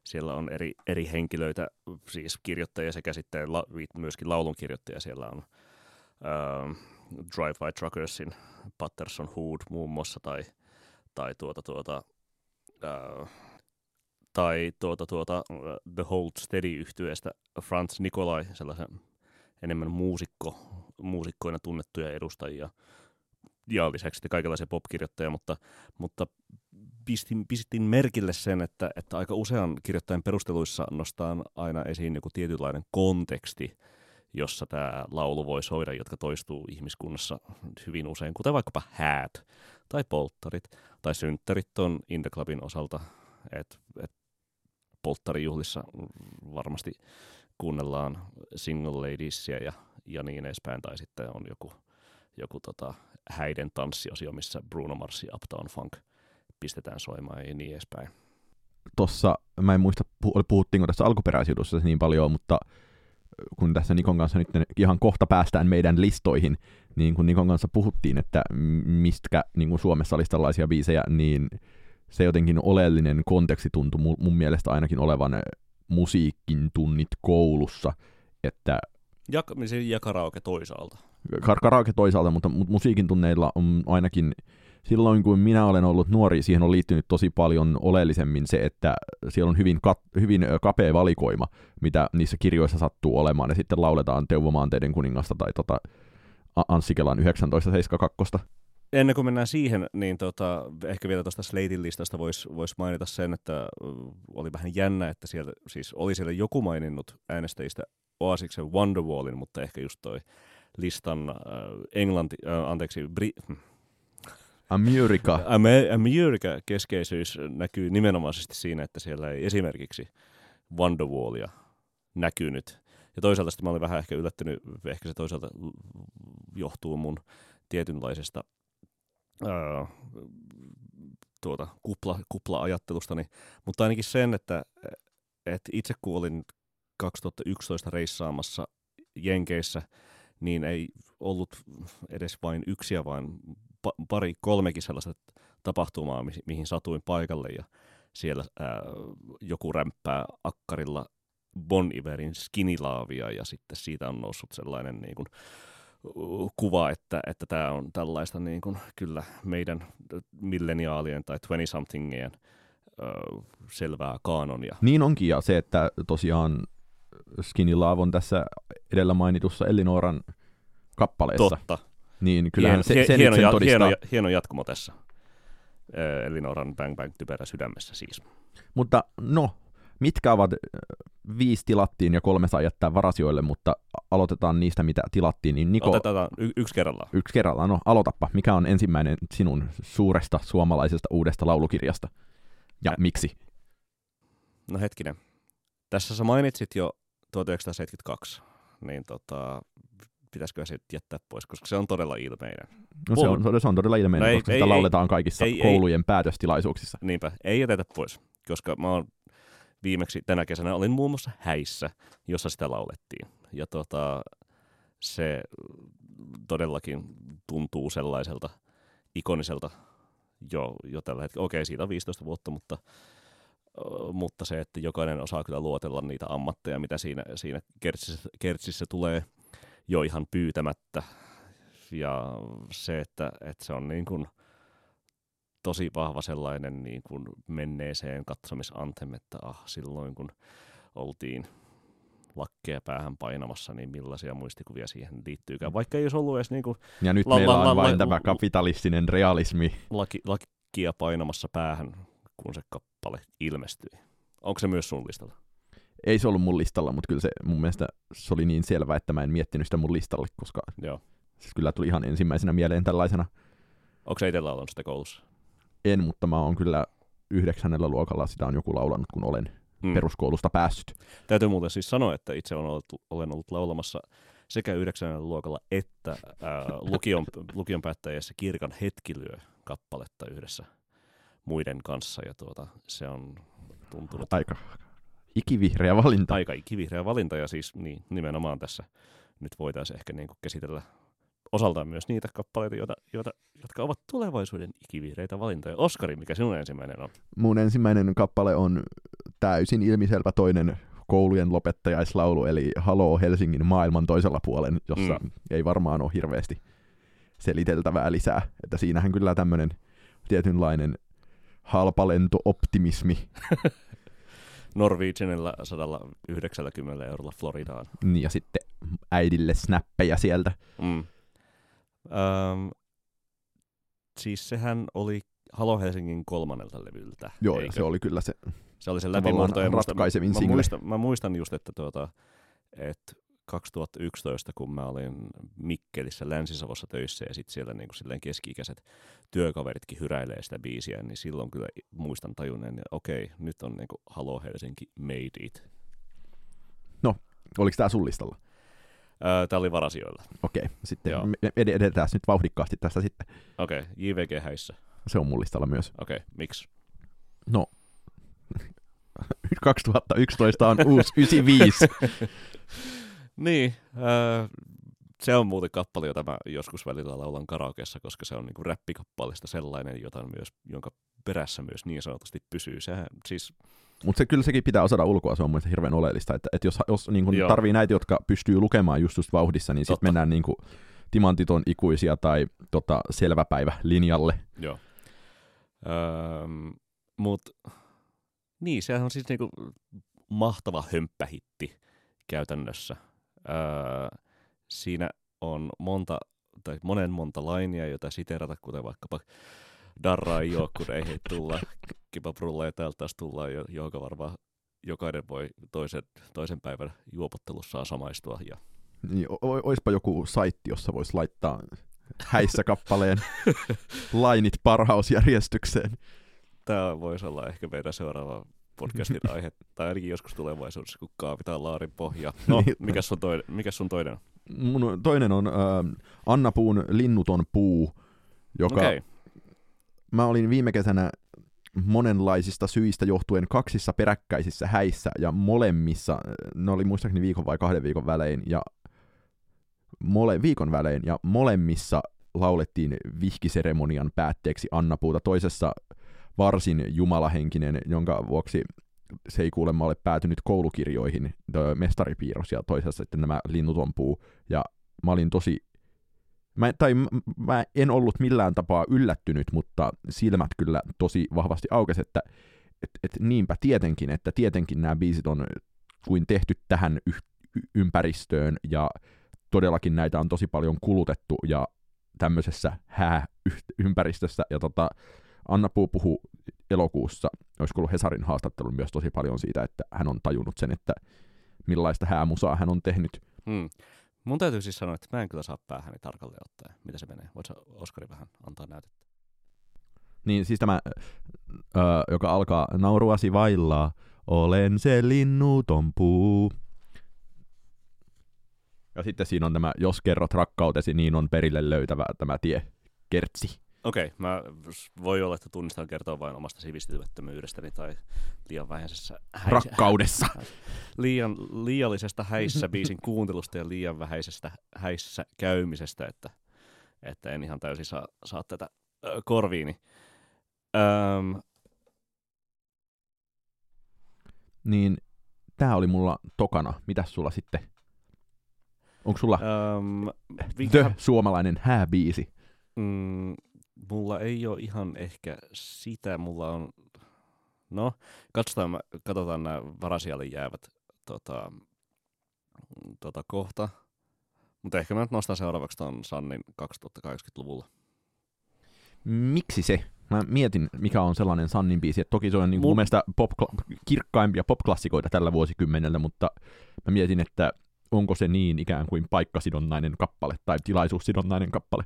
siellä on eri, eri henkilöitä, siis kirjoittajia sekä sitten la, myöskin laulun kirjoittajia siellä on uh, Drive-By Truckersin Patterson Hood muun muassa, tai, tai tuota, tuota, uh, tai tuota, tuota, The Hold steady yhtyeestä Franz Nikolai, sellaisen enemmän muusikko, muusikkoina tunnettuja edustajia, ja lisäksi sitten kaikenlaisia popkirjoittajia, mutta, mutta pistin, pistin merkille sen, että, että aika usean kirjoittajan perusteluissa nostaa aina esiin joku tietynlainen konteksti, jossa tämä laulu voi soida, jotka toistuu ihmiskunnassa hyvin usein, kuten vaikkapa häät tai polttarit tai synttärit on Indeclubin osalta, että et polttarijuhlissa varmasti kuunnellaan Single Ladiesia ja, ja niin edespäin, tai sitten on joku, joku tota, häiden tanssiosio, missä Bruno Marsi Uptown Funk pistetään soimaan ja niin edespäin. Tossa, mä en muista, puhuttiinko tässä alkuperäisjutussa niin paljon, mutta kun tässä Nikon kanssa nyt ihan kohta päästään meidän listoihin, niin kun Nikon kanssa puhuttiin, että mistä niin kuin Suomessa olisi tällaisia biisejä, niin se jotenkin oleellinen konteksti tuntui mun mielestä ainakin olevan musiikin tunnit koulussa, että ja, ja karaoke toisaalta. Karaoke toisaalta, mutta musiikin tunneilla on ainakin silloin kun minä olen ollut nuori, siihen on liittynyt tosi paljon oleellisemmin se, että siellä on hyvin, kat- hyvin kapea valikoima, mitä niissä kirjoissa sattuu olemaan, ja sitten lauletaan Teuvo Maanteiden kuningasta tai tota Anssi Kelan 1972. Ennen kuin mennään siihen, niin tota, ehkä vielä tuosta Slatein listasta voisi vois mainita sen, että oli vähän jännä, että siellä siis oli siellä joku maininnut äänestäjistä Oasiksen Wonderwallin, mutta ehkä just toi listan äh, englanti, äh, anteeksi, bri- America. America-keskeisyys näkyy nimenomaisesti siinä, että siellä ei esimerkiksi Wonderwallia näkynyt. Ja toisaalta sitten mä olin vähän ehkä yllättynyt, ehkä se toisaalta johtuu mun tietynlaisesta ää, tuota, kupla, kupla-ajattelustani, mutta ainakin sen, että, että itse kun olin 2011 reissaamassa Jenkeissä, niin ei ollut edes vain yksiä, vaan pari, kolmekin sellaista tapahtumaa, mi- mihin satuin paikalle ja siellä ää, joku rämppää akkarilla Bon Iverin skinilaavia ja sitten siitä on noussut sellainen niin kuin, kuva, että, että tämä on tällaista niin kuin, kyllä meidän milleniaalien tai 20-somethingien selvää kaanonia. Niin onkin, ja se, että tosiaan Skinny Love on tässä edellä mainitussa Elinoran kappaleessa. Totta. Niin kyllähän hieno, se, sen, hieno, sen todistaa. Hieno, hieno jatkumo tässä. Elinoran Bang Bang typerä sydämessä siis. Mutta no, mitkä ovat, viisi tilattiin ja kolme saa jättää varasijoille, mutta aloitetaan niistä, mitä tilattiin. Niin Niko, Otetaan y- yksi kerrallaan. Yksi kerrallaan, no aloitappa. Mikä on ensimmäinen sinun suuresta suomalaisesta uudesta laulukirjasta? Ja Ä- miksi? No hetkinen. Tässä sä mainitsit jo 1972, niin tota, pitäisikö se jättää pois, koska se on todella ilmeinen. No se on, se on todella ilmeinen, no ei, koska ei, sitä ei, lauletaan kaikissa ei, koulujen ei, päätöstilaisuuksissa. Niinpä, ei jätetä pois, koska mä oon viimeksi tänä kesänä olin muun muassa häissä, jossa sitä laulettiin. Ja tota, se todellakin tuntuu sellaiselta ikoniselta jo, jo tällä hetkellä. Okei, siitä on 15 vuotta, mutta, mutta se, että jokainen osaa kyllä luotella niitä ammatteja, mitä siinä, siinä kertsissä, kertsissä tulee jo ihan pyytämättä. Ja se, että, että se on niin kuin tosi vahva sellainen niin kuin menneeseen katsomisantem, että ah, silloin kun oltiin lakkeja päähän painamassa, niin millaisia muistikuvia siihen liittyykään. Vaikka ei olisi ollut edes niin kuin... Ja nyt la, meillä on la, vain la, tämä kapitalistinen realismi. Laki, lakia painamassa päähän, kun se kappale ilmestyi. Onko se myös sun listalla? Ei se ollut mun listalla, mutta kyllä se mun mielestä se oli niin selvä, että mä en miettinyt sitä mun listalle, koska Joo. siis kyllä tuli ihan ensimmäisenä mieleen tällaisena. Onko se itsellä ollut sitä koulussa? En, mutta mä oon kyllä yhdeksännellä luokalla sitä on joku laulanut, kun olen mm. peruskoulusta päässyt. Täytyy muuten siis sanoa, että itse olen ollut, olen ollut laulamassa sekä yhdeksännellä luokalla että ää, lukion, lukion päättäjässä Kirkan hetkilyö kappaletta yhdessä muiden kanssa. Ja tuota, se on tuntunut... Aika ikivihreä valinta. Aika ikivihreä valinta ja siis niin, nimenomaan tässä nyt voitaisiin ehkä niin kuin käsitellä osaltaan myös niitä kappaleita, joita, joita, jotka ovat tulevaisuuden ikivihreitä valintoja. Oskari, mikä sinun ensimmäinen on? Mun ensimmäinen kappale on täysin ilmiselvä toinen koulujen lopettajaislaulu, eli Halo Helsingin maailman toisella puolen, jossa mm. ei varmaan ole hirveästi seliteltävää lisää. Että siinähän kyllä tämmöinen tietynlainen halpalento-optimismi Norwegianilla 190 eurolla Floridaan. Niin, ja sitten äidille snappeja sieltä. Mm. Öm, siis sehän oli Halo Helsingin kolmannelta levyltä. Joo, eikö? se oli kyllä se, se oli se läpimurto. ratkaisevin mä, muistan, mä muistan just, että, tuota, että 2011, kun mä olin Mikkelissä Länsi-Savossa töissä ja sitten siellä niin kuin silleen keski-ikäiset työkaveritkin hyräilee sitä biisiä, niin silloin kyllä muistan tajunneen, että okei, nyt on niin kuin Halo Helsinki made it. No, oliko tämä sun listalla? Tämä oli varasijoilla. Okei, sitten Joo. me edetään nyt vauhdikkaasti tästä sitten. Okei, JVG häissä. Se on mun listalla myös. Okei, miksi? No, 2011 on uusi 95. niin, äh, se on muuten kappale, jota mä joskus välillä laulan karaokeessa, koska se on niinku räppikappalista sellainen, jota myös, jonka perässä myös niin sanotusti pysyy. Sehän siis... Mutta se, kyllä sekin pitää osata ulkoa, se on mielestäni hirveän oleellista. Että, että jos, jos niin kun tarvii näitä, jotka pystyy lukemaan just, just vauhdissa, niin sitten mennään niin timantiton ikuisia tai tota, selväpäivä linjalle. Joo. Öö, mut niin, sehän on siis niinku mahtava hömppähitti käytännössä. Öö, siinä on monta, tai monen monta lainia, joita siterata, kuten vaikkapa Darra ei ole, kun ei tulla, kipaprulla ja täältä taas tullaan, joka varmaan jokainen voi toisen, toisen päivän juopottelussaan samaistua. Ja... Niin, o- oispa joku saitti, jossa voisi laittaa häissä kappaleen lainit parhausjärjestykseen. Tämä voisi olla ehkä meidän seuraava podcastin aihe, tai ainakin joskus tulevaisuudessa, kun kaavitaan laarin pohja. No, niin. mikä sun toinen, mikä sun toinen on? Mun toinen on äh, Anna Puun Linnuton puu, joka okay. mä olin viime kesänä monenlaisista syistä johtuen kaksissa peräkkäisissä häissä ja molemmissa, ne oli muistaakseni viikon vai kahden viikon välein ja mole, viikon välein ja molemmissa laulettiin vihkiseremonian päätteeksi Anna Puuta. Toisessa varsin jumalahenkinen, jonka vuoksi se ei kuulemma ole päätynyt koulukirjoihin, mestaripiirros ja toisessa sitten nämä linnut on puu. Ja mä olin tosi, mä, tai mä en ollut millään tapaa yllättynyt, mutta silmät kyllä tosi vahvasti aukesi, että et, et niinpä tietenkin, että tietenkin nämä biisit on kuin tehty tähän y- ympäristöön ja todellakin näitä on tosi paljon kulutettu ja tämmöisessä hääympäristössä ja tota, Anna Puu puhuu elokuussa, olisiko ollut Hesarin haastattelu myös tosi paljon siitä, että hän on tajunnut sen, että millaista häämusaa hän on tehnyt. Hmm. Mun täytyy siis sanoa, että mä en kyllä saa päähäni tarkalleen ottaen, mitä se menee. Voitko Oskari vähän antaa näytettä? Niin siis tämä, ö, joka alkaa nauruasi vaillaa, olen se linnuton puu. Ja sitten siinä on tämä, jos kerrot rakkautesi, niin on perille löytävä tämä tie, kertsi. Okei, okay, mä voi olla, että tunnistan kertoa vain omasta sivistymättömyydestäni tai liian vähäisessä häisä, Rakkaudessa. liian liiallisesta häissä biisin kuuntelusta ja liian vähäisestä häissä käymisestä, että, että en ihan täysin saa, saa tätä ö, korviini. Öm, Niin tämä oli mulla tokana. Mitäs sulla sitten? Onko sulla öm, The suomalainen hääbiisi? mm, mulla ei ole ihan ehkä sitä, mulla on, no katsotaan, katsotaan nämä varasialle jäävät tota, tota kohta. Mutta ehkä mä nyt nostan seuraavaksi ton Sannin 2080-luvulla. Miksi se? Mä mietin, mikä on sellainen Sannin biisi. Et toki se on niin Mun- mun mielestä pop, kirkkaimpia popklassikoita tällä vuosikymmenellä, mutta mä mietin, että onko se niin ikään kuin paikkasidonnainen kappale tai tilaisuussidonnainen kappale.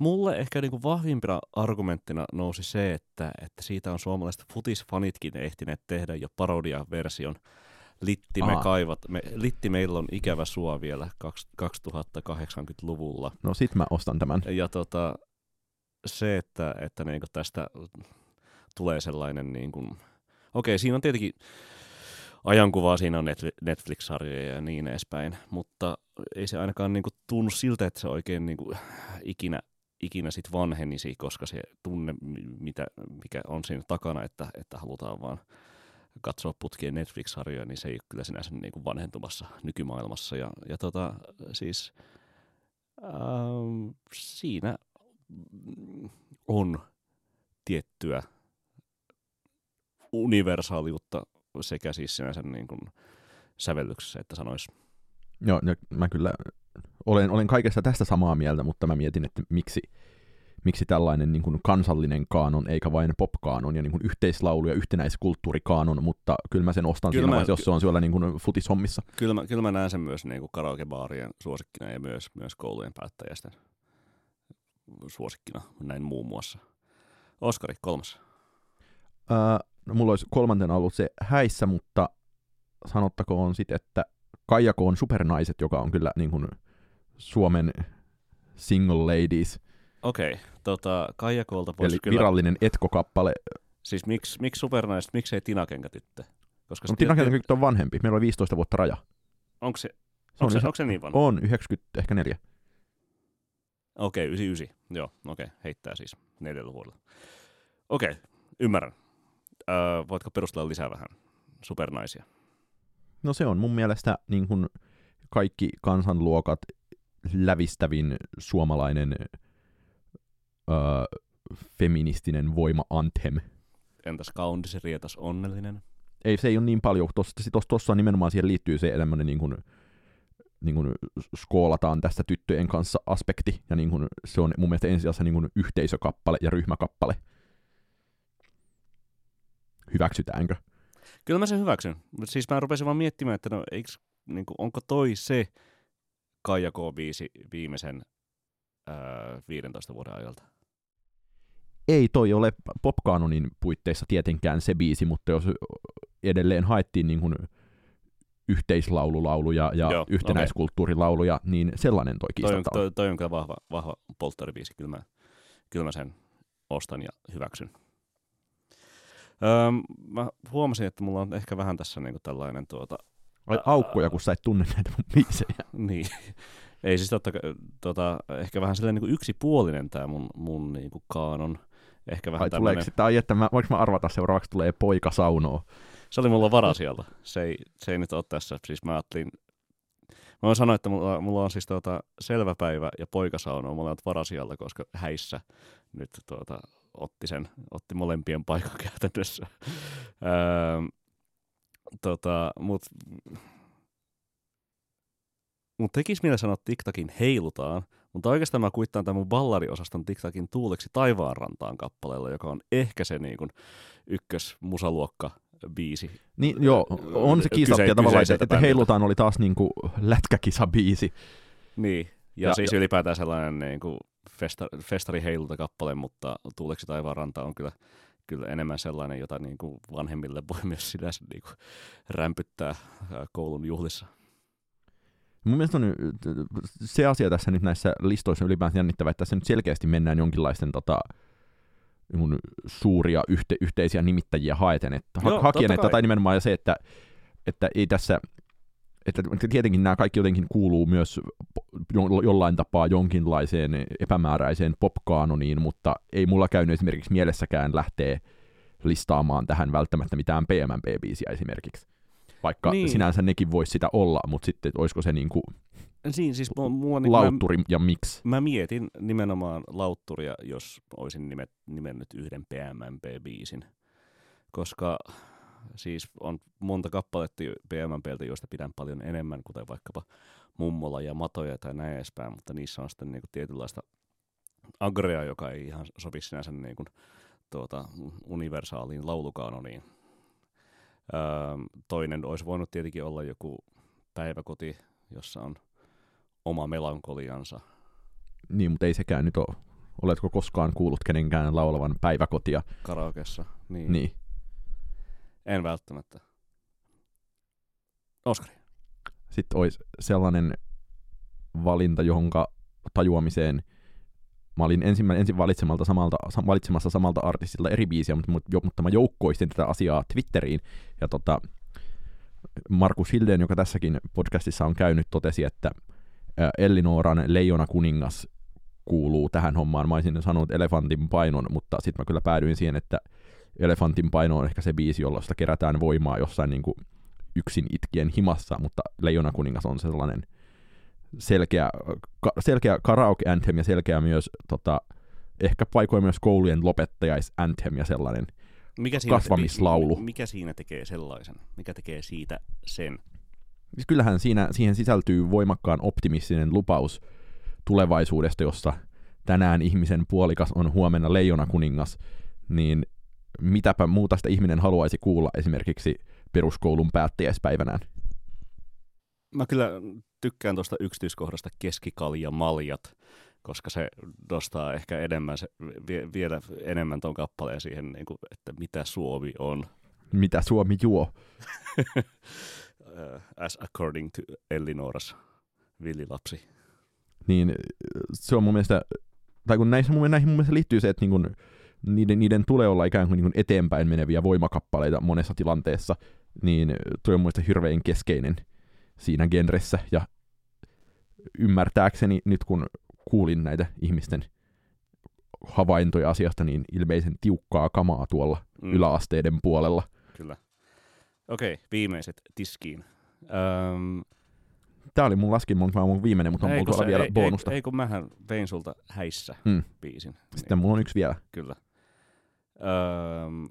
Mulle ehkä niinku vahvimpina argumenttina nousi se, että, että siitä on suomalaiset futisfanitkin ehtineet tehdä jo parodiaversion. Litti, me kaivat, me, Litti meillä on ikävä sua vielä kaks- 2080-luvulla. No sit mä ostan tämän. Ja tota, se, että, että niinku tästä tulee sellainen, niinku, okei, siinä on tietenkin ajankuvaa, siinä on Netfli- Netflix-sarjoja ja niin edespäin, mutta ei se ainakaan niinku tunnu siltä, että se oikein niinku ikinä, ikinä sit vanhenisi, koska se tunne, mi- mitä, mikä on siinä takana, että, että halutaan vaan katsoa putkien Netflix-sarjoja, niin se ei ole kyllä sinänsä niinku vanhentumassa nykymaailmassa. Ja, ja tota, siis ähm, siinä on tiettyä universaaliutta sekä siis sinänsä niin kuin sävellyksessä että sanoissa. Joo, mä kyllä olen, olen kaikessa tästä samaa mieltä, mutta mä mietin, että miksi, miksi tällainen niin kuin kansallinen kaanon, eikä vain popkaanon ja niin kuin yhteislaulu ja yhtenäiskulttuurikaanon, mutta kyllä mä sen ostan Kyllä siinä mä- vaiheessa, jos se on siellä niin kuin futishommissa. Kyllä mä, kyllä mä näen sen myös niin kuin karaokebaarien suosikkina ja myös, myös koulujen päättäjästen suosikkina, näin muun muassa. Oskari, kolmas. Öö, no, mulla olisi kolmantena ollut se häissä, mutta sanottakoon sitten, että Kaijako on supernaiset, joka on kyllä niin kuin Suomen single ladies, Okei, tota, Kaijakolta voisi eli kyllä... virallinen etkokappale. Siis miksi, miksi supernaiset, miksei Tina Kenkätyttö? Koska No, Tina Kenkätyttö on vanhempi, meillä oli 15 vuotta raja. Onko se, Se onko se, onko se niin vanha? On, 90, ehkä neljä. Okei, 99. Joo, okei, heittää siis neljällä vuodella. Okei, ymmärrän. Öö, voitko perustella lisää vähän supernaisia? No se on mun mielestä niin kuin kaikki kansanluokat lävistävin suomalainen öö, feministinen voima-anthem. Entäs kaunis, rietas, onnellinen? Ei, se ei ole niin paljon. Tuossa tos, tossa nimenomaan siihen liittyy se tämmöinen niin kuin, niin kuin skoolataan tästä tyttöjen kanssa aspekti, ja niin kuin, se on mun mielestä ensisijaisesti niin kuin yhteisökappale ja ryhmäkappale. Hyväksytäänkö? Kyllä mä sen hyväksyn. Siis mä rupesin vaan miettimään, että no, eiks, niin kuin, onko toi se Kaija K5 viimeisen öö, 15 vuoden ajalta? ei toi ole popkanonin puitteissa tietenkään se biisi, mutta jos edelleen haettiin niin kuin yhteislaululauluja ja Joo, yhtenäiskulttuurilauluja, niin sellainen toi Toi kiistatta on. toi, toi on kyllä vahva, vahva polttaribiisi. Kyllä mä, kyllä mä sen ostan ja hyväksyn. Öö, mä huomasin, että mulla on ehkä vähän tässä niinku tällainen tuota, Ai aukkoja, kun sä et tunne näitä mun biisejä. niin, ei siis totta, tota, ehkä vähän silleen niinku yksipuolinen tämä mun, mun niinku kaanon. Ehkä vähän Ai tämmönen, tuleeko sitä, ai että mä, voinko mä arvata seuraavaksi tulee poika saunoo? se oli mulla varasijalta. Se ei, se ei nyt ole tässä. Siis mä ajattelin, mä voin sanoa, että mulla, mulla on siis tuota selvä päivä ja poikasauna on molemmat varasijalta, koska häissä nyt tuota, otti sen, otti molempien paikan käytännössä. öö, tota, mut, mut tekis mielessä sanoa TikTokin heilutaan, mutta oikeastaan mä kuittaan tämän mun ballariosaston TikTokin tuuleksi taivaanrantaan kappaleella, joka on ehkä se niin kuin ykkös musaluokka biisi. Niin, joo, on se kiistattu ja tavallaan, että, että heilutaan oli taas niin kuin lätkäkisa biisi. Niin, ja, ja siis ja, ylipäätään sellainen niin kuin festa, festari heilulta kappale, mutta Tuuleksi taivaan ranta on kyllä, kyllä enemmän sellainen, jota niin kuin vanhemmille voi myös sinänsä niin kuin rämpyttää koulun juhlissa. Mun mielestä on se asia tässä nyt näissä listoissa ylipäänsä jännittävä, että tässä nyt selkeästi mennään jonkinlaisten tota, niin suuria yhte, yhteisiä nimittäjiä haeten, että ha- Joo, hakien, että, tai nimenomaan se, että, että ei tässä, että tietenkin nämä kaikki jotenkin kuuluu myös jollain tapaa jonkinlaiseen epämääräiseen popkaanoniin, mutta ei mulla käynyt esimerkiksi mielessäkään lähteä listaamaan tähän välttämättä mitään PMMP-biisiä esimerkiksi. Vaikka niin. sinänsä nekin voisi sitä olla, mutta sitten olisiko se niinku Siin, siis mua, niin, lautturi mä, ja miksi? Mä mietin nimenomaan lautturia, jos olisin nimet, nimennyt yhden PMMP-biisin. Koska siis on monta kappaletta PMMPltä, joista pidän paljon enemmän, kuten vaikkapa Mummola ja Matoja tai näin edespäin, mutta niissä on sitten niinku tietynlaista agrea, joka ei ihan sopi sinänsä niinku, tuota, universaaliin laulukaanoniin. Öö, toinen olisi voinut tietenkin olla joku päiväkoti, jossa on oma melankoliansa. Niin, mutta ei sekään nyt ole. Oletko koskaan kuullut kenenkään laulavan päiväkotia? Karaokeessa, niin. niin. En välttämättä. Oskari. Sitten olisi sellainen valinta, johonka tajuamiseen mä olin ensimmäinen, ensin valitsemalta samalta, valitsemassa samalta artistilta eri biisiä, mutta, mutta mä joukkoistin tätä asiaa Twitteriin. Ja tota, Markus Hilden, joka tässäkin podcastissa on käynyt, totesi, että Ellinoran Leijona kuningas kuuluu tähän hommaan. Mä olisin sanonut elefantin painon, mutta sitten mä kyllä päädyin siihen, että elefantin paino on ehkä se biisi, jolla sitä kerätään voimaa jossain niin kuin yksin itkien himassa, mutta Leijona kuningas on sellainen selkeä, ka, selkeä karaoke anthem ja selkeä myös tota, ehkä paikoin myös koulujen lopettajais anthem ja sellainen mikä siinä, kasvamislaulu. Mikä siinä tekee sellaisen? Mikä tekee siitä sen? Siis kyllähän siinä, siihen sisältyy voimakkaan optimistinen lupaus tulevaisuudesta, jossa tänään ihmisen puolikas on huomenna leijona kuningas, niin mitäpä muuta sitä ihminen haluaisi kuulla esimerkiksi peruskoulun päättäjäispäivänään? Mä kyllä tykkään tuosta yksityiskohdasta keskikalja maljat, koska se nostaa ehkä enemmän se, vie, vielä enemmän ton kappaleen siihen, niin kuin, että mitä Suomi on. Mitä Suomi juo? as according to Ellinoras villilapsi. Niin se on mun mielestä, tai kun näissä, mun, näihin mun mielestä liittyy se, että niin kun, niiden, niiden tulee olla ikään kuin, niin kuin eteenpäin meneviä voimakappaleita monessa tilanteessa, niin tuo on mun mielestä hirveän keskeinen siinä genressä, ja ymmärtääkseni nyt kun kuulin näitä ihmisten havaintoja asiasta, niin ilmeisen tiukkaa kamaa tuolla mm. yläasteiden puolella. Kyllä. Okei, okay, viimeiset tiskiin. Öm, Tämä oli mun laskin mun, mun viimeinen, mutta on mulla vielä ei, bonusta. Ei, ei, kun mähän vein sulta häissä hmm. biisin. Sitten niin. mulla on yksi vielä. Kyllä. Öm,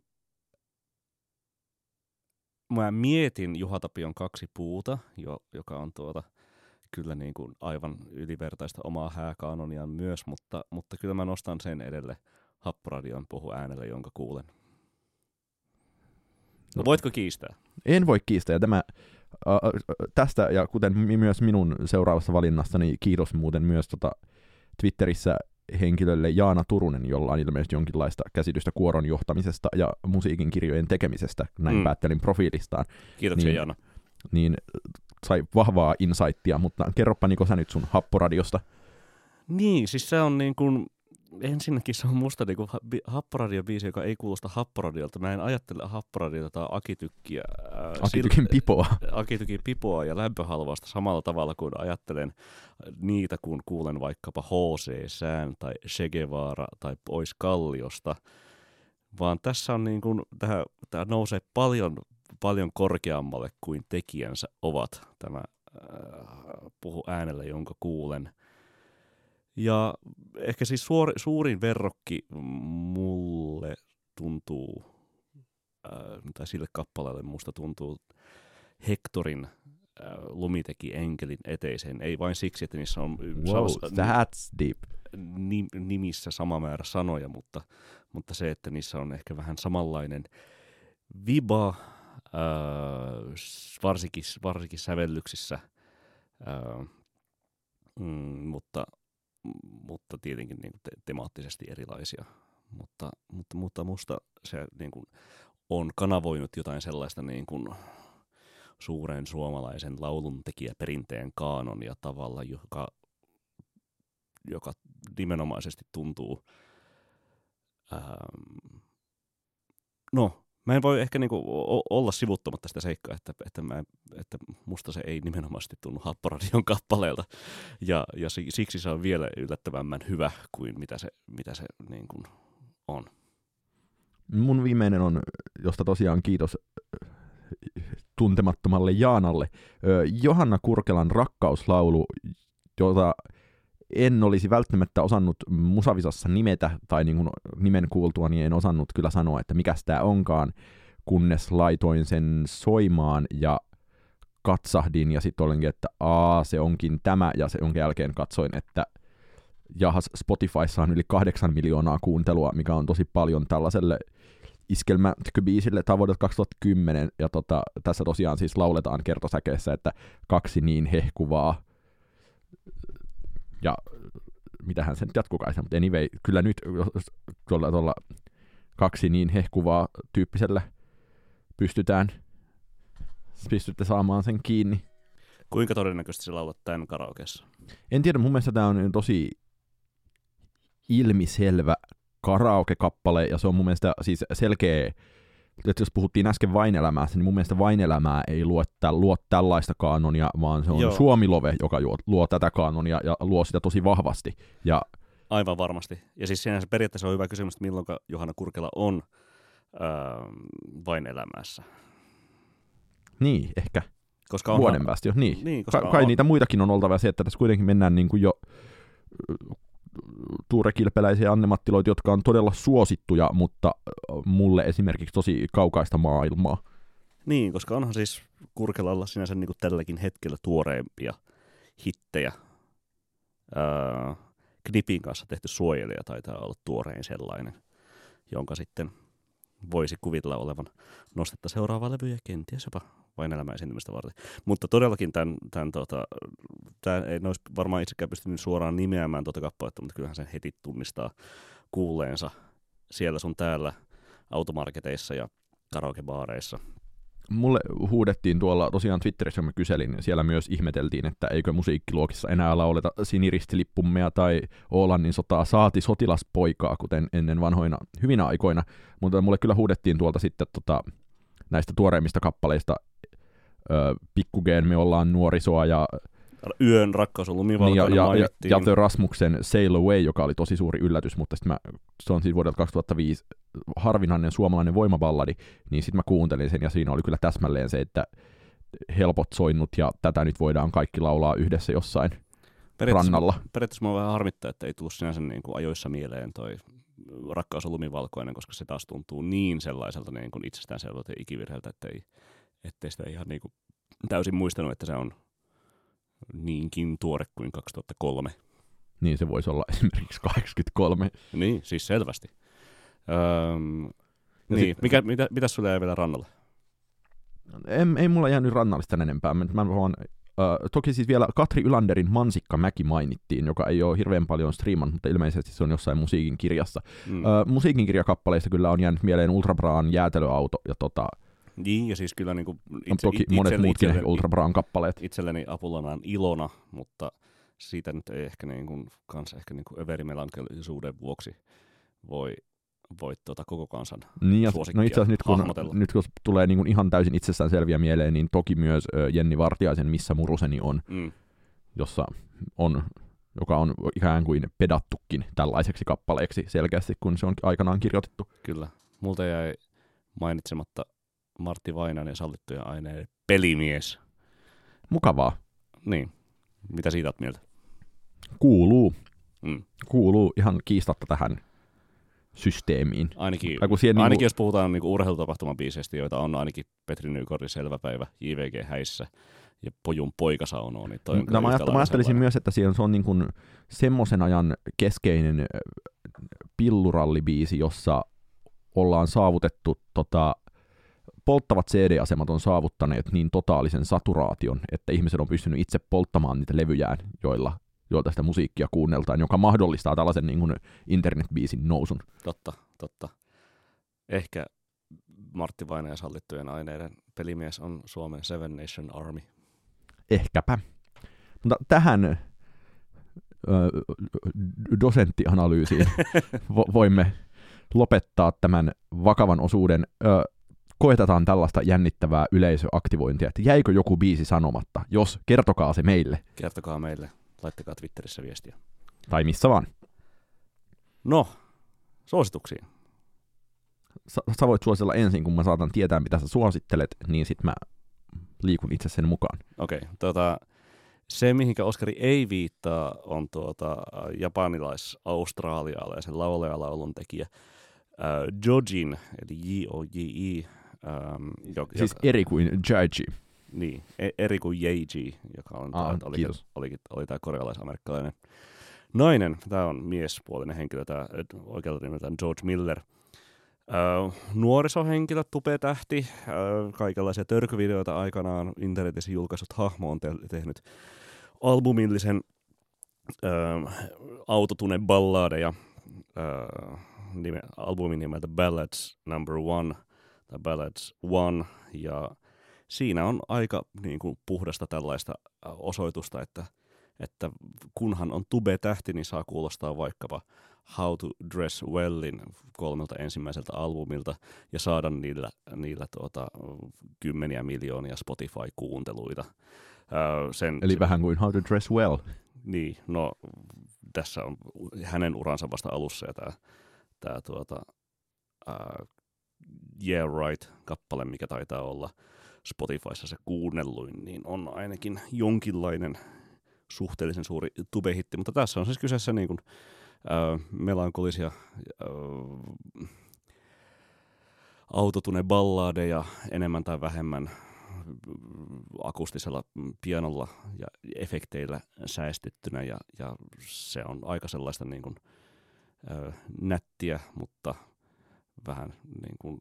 mä mietin Juha Tapion kaksi puuta, jo, joka on tuota, kyllä niin kuin aivan ylivertaista omaa hääkaanoniaan myös, mutta, mutta kyllä mä nostan sen edelle Happoradion puhu äänellä, jonka kuulen. No, voitko kiistää? En voi kiistää. Ja tämä, äh, tästä ja kuten myös minun seuraavassa valinnastani, kiitos muuten myös tota Twitterissä henkilölle Jaana Turunen, jolla on ilmeisesti jonkinlaista käsitystä kuoron johtamisesta ja musiikin kirjojen tekemisestä, näin mm. päättelin profiilistaan. Kiitoksia niin, Jaana. Niin sai vahvaa insightia, mutta kerropa Niko sä nyt sun happoradiosta. Niin, siis se on niin kuin, ensinnäkin se on musta niinku happoradio-biisi, joka ei kuulosta happoradiolta. Mä en ajattele happoradiota tai akitykkiä. Ää, Akitykin sil- pipoa. Akitykin pipoa ja lämpöhalvasta samalla tavalla kuin ajattelen niitä, kun kuulen vaikkapa H.C. Sään tai Shegevara tai Pois Kalliosta. Vaan tässä on niin kuin, tämä, tämä nousee paljon paljon korkeammalle kuin tekijänsä ovat. Tämä äh, puhu äänellä, jonka kuulen. Ja ehkä siis suor, suurin verrokki mulle tuntuu, äh, tai sille kappaleelle musta tuntuu Hectorin äh, lumiteki enkelin eteiseen. Ei vain siksi, että niissä on wow, that's deep. nimissä sama määrä sanoja, mutta, mutta se, että niissä on ehkä vähän samanlainen viba, äh, varsinkin, varsinkin sävellyksissä, äh, mm, mutta, mutta tietenkin niin kuin te- temaattisesti erilaisia. Mutta, mutta, mutta musta se niin kuin, on kanavoinut jotain sellaista niin kuin, suuren suomalaisen lauluntekijäperinteen kaanon ja tavalla, joka, joka nimenomaisesti tuntuu, ähm, no, mä en voi ehkä niinku olla sivuttamatta sitä seikkaa, että, että, mä, että musta se ei nimenomaisesti tunnu Happoradion kappaleelta, ja, ja siksi se on vielä yllättävämmän hyvä kuin mitä se, mitä se niin on. Mun viimeinen on, josta tosiaan kiitos tuntemattomalle Jaanalle. Johanna Kurkelan rakkauslaulu, jota en olisi välttämättä osannut Musavisassa nimetä, tai niin kuin nimen kuultua, niin en osannut kyllä sanoa, että mikä tämä onkaan, kunnes laitoin sen soimaan ja katsahdin, ja sitten olenkin, että aa, se onkin tämä, ja se jonkin jälkeen katsoin, että jahas, Spotifyssa on yli kahdeksan miljoonaa kuuntelua, mikä on tosi paljon tällaiselle iskelmäbiisille tai vuodelta 2010, ja tota, tässä tosiaan siis lauletaan kertosäkeessä, että kaksi niin hehkuvaa, ja mitähän se nyt jatkukaan, mutta anyway, kyllä nyt tuolla, tuolla kaksi niin hehkuvaa tyyppisellä pystytään, pystytte saamaan sen kiinni. Kuinka todennäköisesti sä laulat tämän karaokeessa? En tiedä, mun mielestä tämä on tosi ilmiselvä karaoke-kappale, ja se on mun mielestä siis selkeä, että jos puhuttiin äsken vainelämäästä, niin mun mielestä vainelämää ei luo, tä, luo tällaista kanonia, vaan se on Joo. Suomilove, joka luo, luo tätä kanonia ja luo sitä tosi vahvasti. Ja, Aivan varmasti. Ja siis sinänsä periaatteessa on hyvä kysymys, että milloin Johanna Kurkela on öö, vain elämässä. Niin, ehkä. Koska onhan... Vuoden päästä jo, niin. niin koska Ka- kai on... niitä muitakin on oltava se, että tässä kuitenkin mennään niin kuin jo Tuure Kilpeläisiä Anne-Mattiloita, jotka on todella suosittuja, mutta mulle esimerkiksi tosi kaukaista maailmaa. Niin, koska onhan siis Kurkelalla sinänsä niin kuin tälläkin hetkellä tuoreempia hittejä. Öö, Knipin kanssa tehty suojelija taitaa olla tuorein sellainen, jonka sitten voisi kuvitella olevan nostetta seuraava levy ja kenties jopa vain elämä esiintymistä varten. Mutta todellakin tämän, tämän tota, tämä ei olisi varmaan itsekään pystynyt suoraan nimeämään tuota kappaletta, mutta kyllähän sen heti tunnistaa kuulleensa siellä sun täällä automarketeissa ja karaokebaareissa. Mulle huudettiin tuolla tosiaan Twitterissä, mä kyselin, siellä myös ihmeteltiin, että eikö musiikkiluokissa enää lauleta siniristilippummea tai Oolannin sotaa saati sotilaspoikaa, kuten ennen vanhoina hyvinä aikoina, mutta mulle kyllä huudettiin tuolta sitten tota, näistä tuoreimmista kappaleista Pikkugeen me ollaan nuorisoa ja Yön rakkaus on lumivalkoinen niin, ja, ja, ja, ja Rasmuksen Sail Away, joka oli tosi suuri yllätys, mutta mä, se on siis vuodelta 2005 harvinainen suomalainen voimaballadi, niin sitten mä kuuntelin sen ja siinä oli kyllä täsmälleen se, että helpot soinnut ja tätä nyt voidaan kaikki laulaa yhdessä jossain periaatteessa, rannalla. Periaatteessa mä vähän harmittaa, että ei tullut sinänsä niin kuin ajoissa mieleen toi rakkaus on lumivalkoinen, koska se taas tuntuu niin sellaiselta niin kuin itsestäänselvältä ikivirheeltä, että ei, ettei sitä ihan niin kuin täysin muistanut, että se on niinkin tuore kuin 2003. Niin se voisi olla esimerkiksi 83. Niin, siis selvästi. Öm, niin, sit, mikä, mitä, mitä sulle jäi vielä rannalle? Ei, ei mulla jäänyt rannallista enempää. Mä, mä vaan, Uh, toki siis vielä Katri Ylanderin Mansikka Mäki mainittiin, joka ei ole hirveän paljon striimannut, mutta ilmeisesti se on jossain musiikin kirjassa. Mm. Uh, musiikin kirjakappaleista kyllä on jäänyt mieleen Ultrabraan jäätelöauto ja tota, niin, ja siis kyllä niin kuin itse, toki itse, monet muutkin itselleni, Ultra Brown kappaleet. Itselleni Apulanaan ilona, mutta siitä nyt ei ehkä, niin kuin, kans ehkä niin kuin överimelankolisuuden vuoksi voi, voi tuota koko kansan niin ja, no itse asiassa nyt kun, nyt kun tulee niin kuin ihan täysin itsestään selviä mieleen, niin toki myös Jenni Vartiaisen Missä muruseni on, mm. jossa on joka on ikään kuin pedattukin tällaiseksi kappaleeksi selkeästi, kun se on aikanaan kirjoitettu. Kyllä. Multa jäi mainitsematta Martti Vainanen sallittujen aineiden pelimies. Mukavaa. Niin. Mitä siitä oot mieltä? Kuuluu. Mm. Kuuluu ihan kiistatta tähän systeemiin. Ainakin, Tai kun siihen ainakin niinku- jos puhutaan niinku urheilutapahtumabiiseistä, joita on ainakin Petri Nykordi Selväpäivä, JVG Häissä ja Pojun poikasaunoa, niin toi on No, mä, ajattelin, mä ajattelisin myös, että siinä on, se on niin kuin semmoisen ajan keskeinen ö, pillurallibiisi, jossa ollaan saavutettu, tota, polttavat CD-asemat on saavuttaneet niin totaalisen saturaation, että ihmiset on pystynyt itse polttamaan niitä levyjään, joilla, joilta sitä musiikkia kuunneltaan, joka mahdollistaa tällaisen niin kuin internetbiisin nousun. Totta, totta. Ehkä Martti Vainaja sallittujen aineiden pelimies on Suomen Seven Nation Army. Ehkäpä. Mutta tähän ö, dosenttianalyysiin vo- voimme lopettaa tämän vakavan osuuden. Ö, koetetaan tällaista jännittävää yleisöaktivointia, että jäikö joku biisi sanomatta. Jos, kertokaa se meille. Kertokaa meille, laittakaa Twitterissä viestiä. Tai missä vaan. No, suosituksiin. Sä, sä voit suositella ensin, kun mä saatan tietää, mitä sä suosittelet, niin sit mä liikun itse sen mukaan. Okei, okay, tota, se mihinkä Oskari ei viittaa on tuota japanilais-australialaisen laulajalaulun tekijä äh, Jojin, eli J-O-J-I, ähm, joka, Siis joka, eri kuin Jaiji. niin, e- eri kuin Yeiji, joka on, Aa, tää, oli, kiitos. oli, oli tämä korealais-amerikkalainen nainen. Tämä on miespuolinen henkilö, tämä oikealta nimeltään George Miller. Öö, nuorisohenkilö, tupetähti, öö, kaikenlaisia törkyvideoita aikanaan internetissä julkaisut hahmo on te- tehnyt albumillisen öö, autotune balladeja öö, nime, albumin nimeltä Ballads Number One tai Ballads One ja siinä on aika niin kuin, puhdasta tällaista osoitusta, että, että kunhan on tube-tähti, niin saa kuulostaa vaikkapa How to Dress Wellin kolmelta ensimmäiseltä albumilta ja saada niillä, niillä tuota, kymmeniä miljoonia Spotify-kuunteluita. Öö, sen, Eli vähän kuin How to Dress Well. niin, no tässä on hänen uransa vasta alussa ja tämä tää, tuota, ää, Yeah Right-kappale, mikä taitaa olla Spotifyssa se kuunnelluin, niin on ainakin jonkinlainen suhteellisen suuri tubehitti, mutta tässä on siis kyseessä niin kuin, ää, melankolisia ää, autotune balladeja enemmän tai vähemmän akustisella pianolla ja efekteillä säästettynä. Ja, ja se on aika sellaista niin kuin, ö, nättiä, mutta vähän niin kuin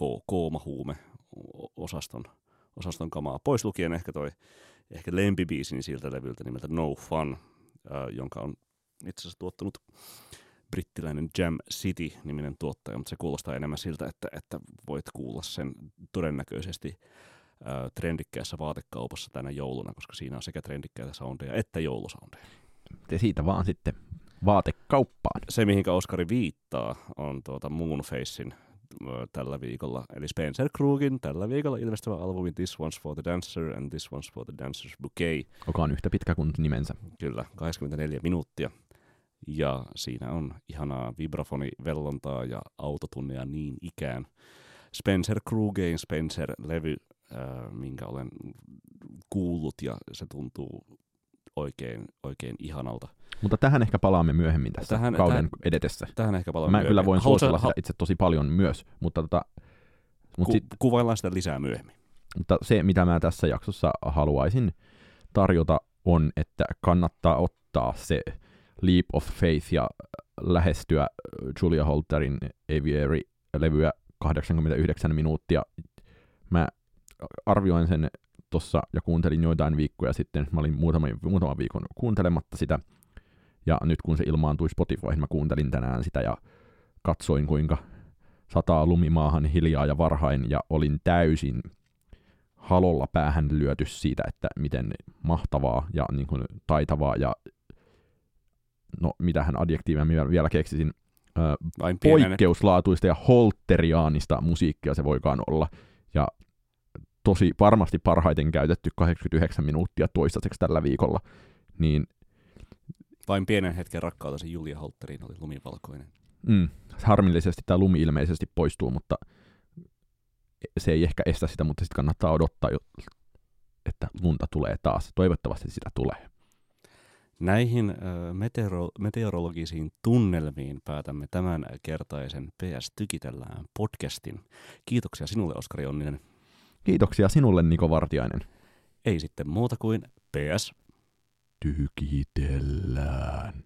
ko- koomahuume osaston, osaston kamaa. Pois lukien ehkä toi ehkä lempibiisini siltä levyltä nimeltä No Fun, ö, jonka on itse asiassa tuottanut brittiläinen Jam City-niminen tuottaja, mutta se kuulostaa enemmän siltä, että, että voit kuulla sen todennäköisesti ää, trendikkäässä vaatekaupassa tänä jouluna, koska siinä on sekä trendikkäitä soundeja että joulusoundeja. Te siitä vaan sitten vaatekauppaan. Se, mihinkä Oskari viittaa, on tuota Moonfacein tällä viikolla, eli Spencer Krugin tällä viikolla ilmestyvä albumi This One's for the Dancer and This One's for the Dancer's Bouquet. joka on yhtä pitkä kuin nimensä. Kyllä, 24 minuuttia. Ja siinä on ihanaa vibrafonivellontaa ja autotunneja niin ikään. Spencer Krugein Spencer-levy, äh, minkä olen kuullut ja se tuntuu oikein, oikein ihanalta. Mutta tähän ehkä palaamme myöhemmin tässä Tähän- kauden tähän- edetessä. Tähän ehkä palaan Mä myöhemmin. kyllä voin Haluatko- suositella sitä itse tosi paljon myös, mutta, tota, mutta, ku- sit, kuvaillaan sitä lisää myöhemmin. mutta se, mitä mä tässä jaksossa haluaisin tarjota, on, että kannattaa ottaa se leap of faith ja lähestyä Julia Holterin Aviary-levyä 89 minuuttia. Mä arvioin sen tossa ja kuuntelin joitain viikkoja sitten. Mä olin muutama, muutaman viikon kuuntelematta sitä. Ja nyt kun se ilmaantui Spotifyhin, mä kuuntelin tänään sitä ja katsoin kuinka sataa lumimaahan hiljaa ja varhain ja olin täysin halolla päähän lyöty siitä, että miten mahtavaa ja niin kuin taitavaa ja no mitähän adjektiivia vielä keksisin, Vain poikkeuslaatuista ja holteriaanista musiikkia se voikaan olla. Tosi varmasti parhaiten käytetty 89 minuuttia toistaiseksi tällä viikolla. Niin vain pienen hetken rakkautasi Julia Holteriin oli lumivalkoinen. mm, harmillisesti tämä lumi ilmeisesti poistuu, mutta se ei ehkä estä sitä, mutta sitten kannattaa odottaa, että lunta tulee taas. Toivottavasti sitä tulee. Näihin meteoro- meteorologisiin tunnelmiin päätämme tämän kertaisen PS Tykitellään podcastin. Kiitoksia sinulle, Oskari Onninen. Kiitoksia sinulle, Niko Vartiainen. Ei sitten muuta kuin PS. Tykitellään.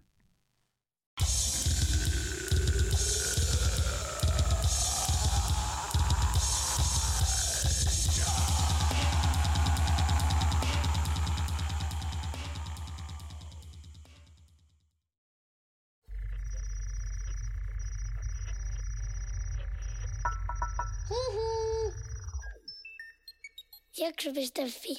Jakso.fi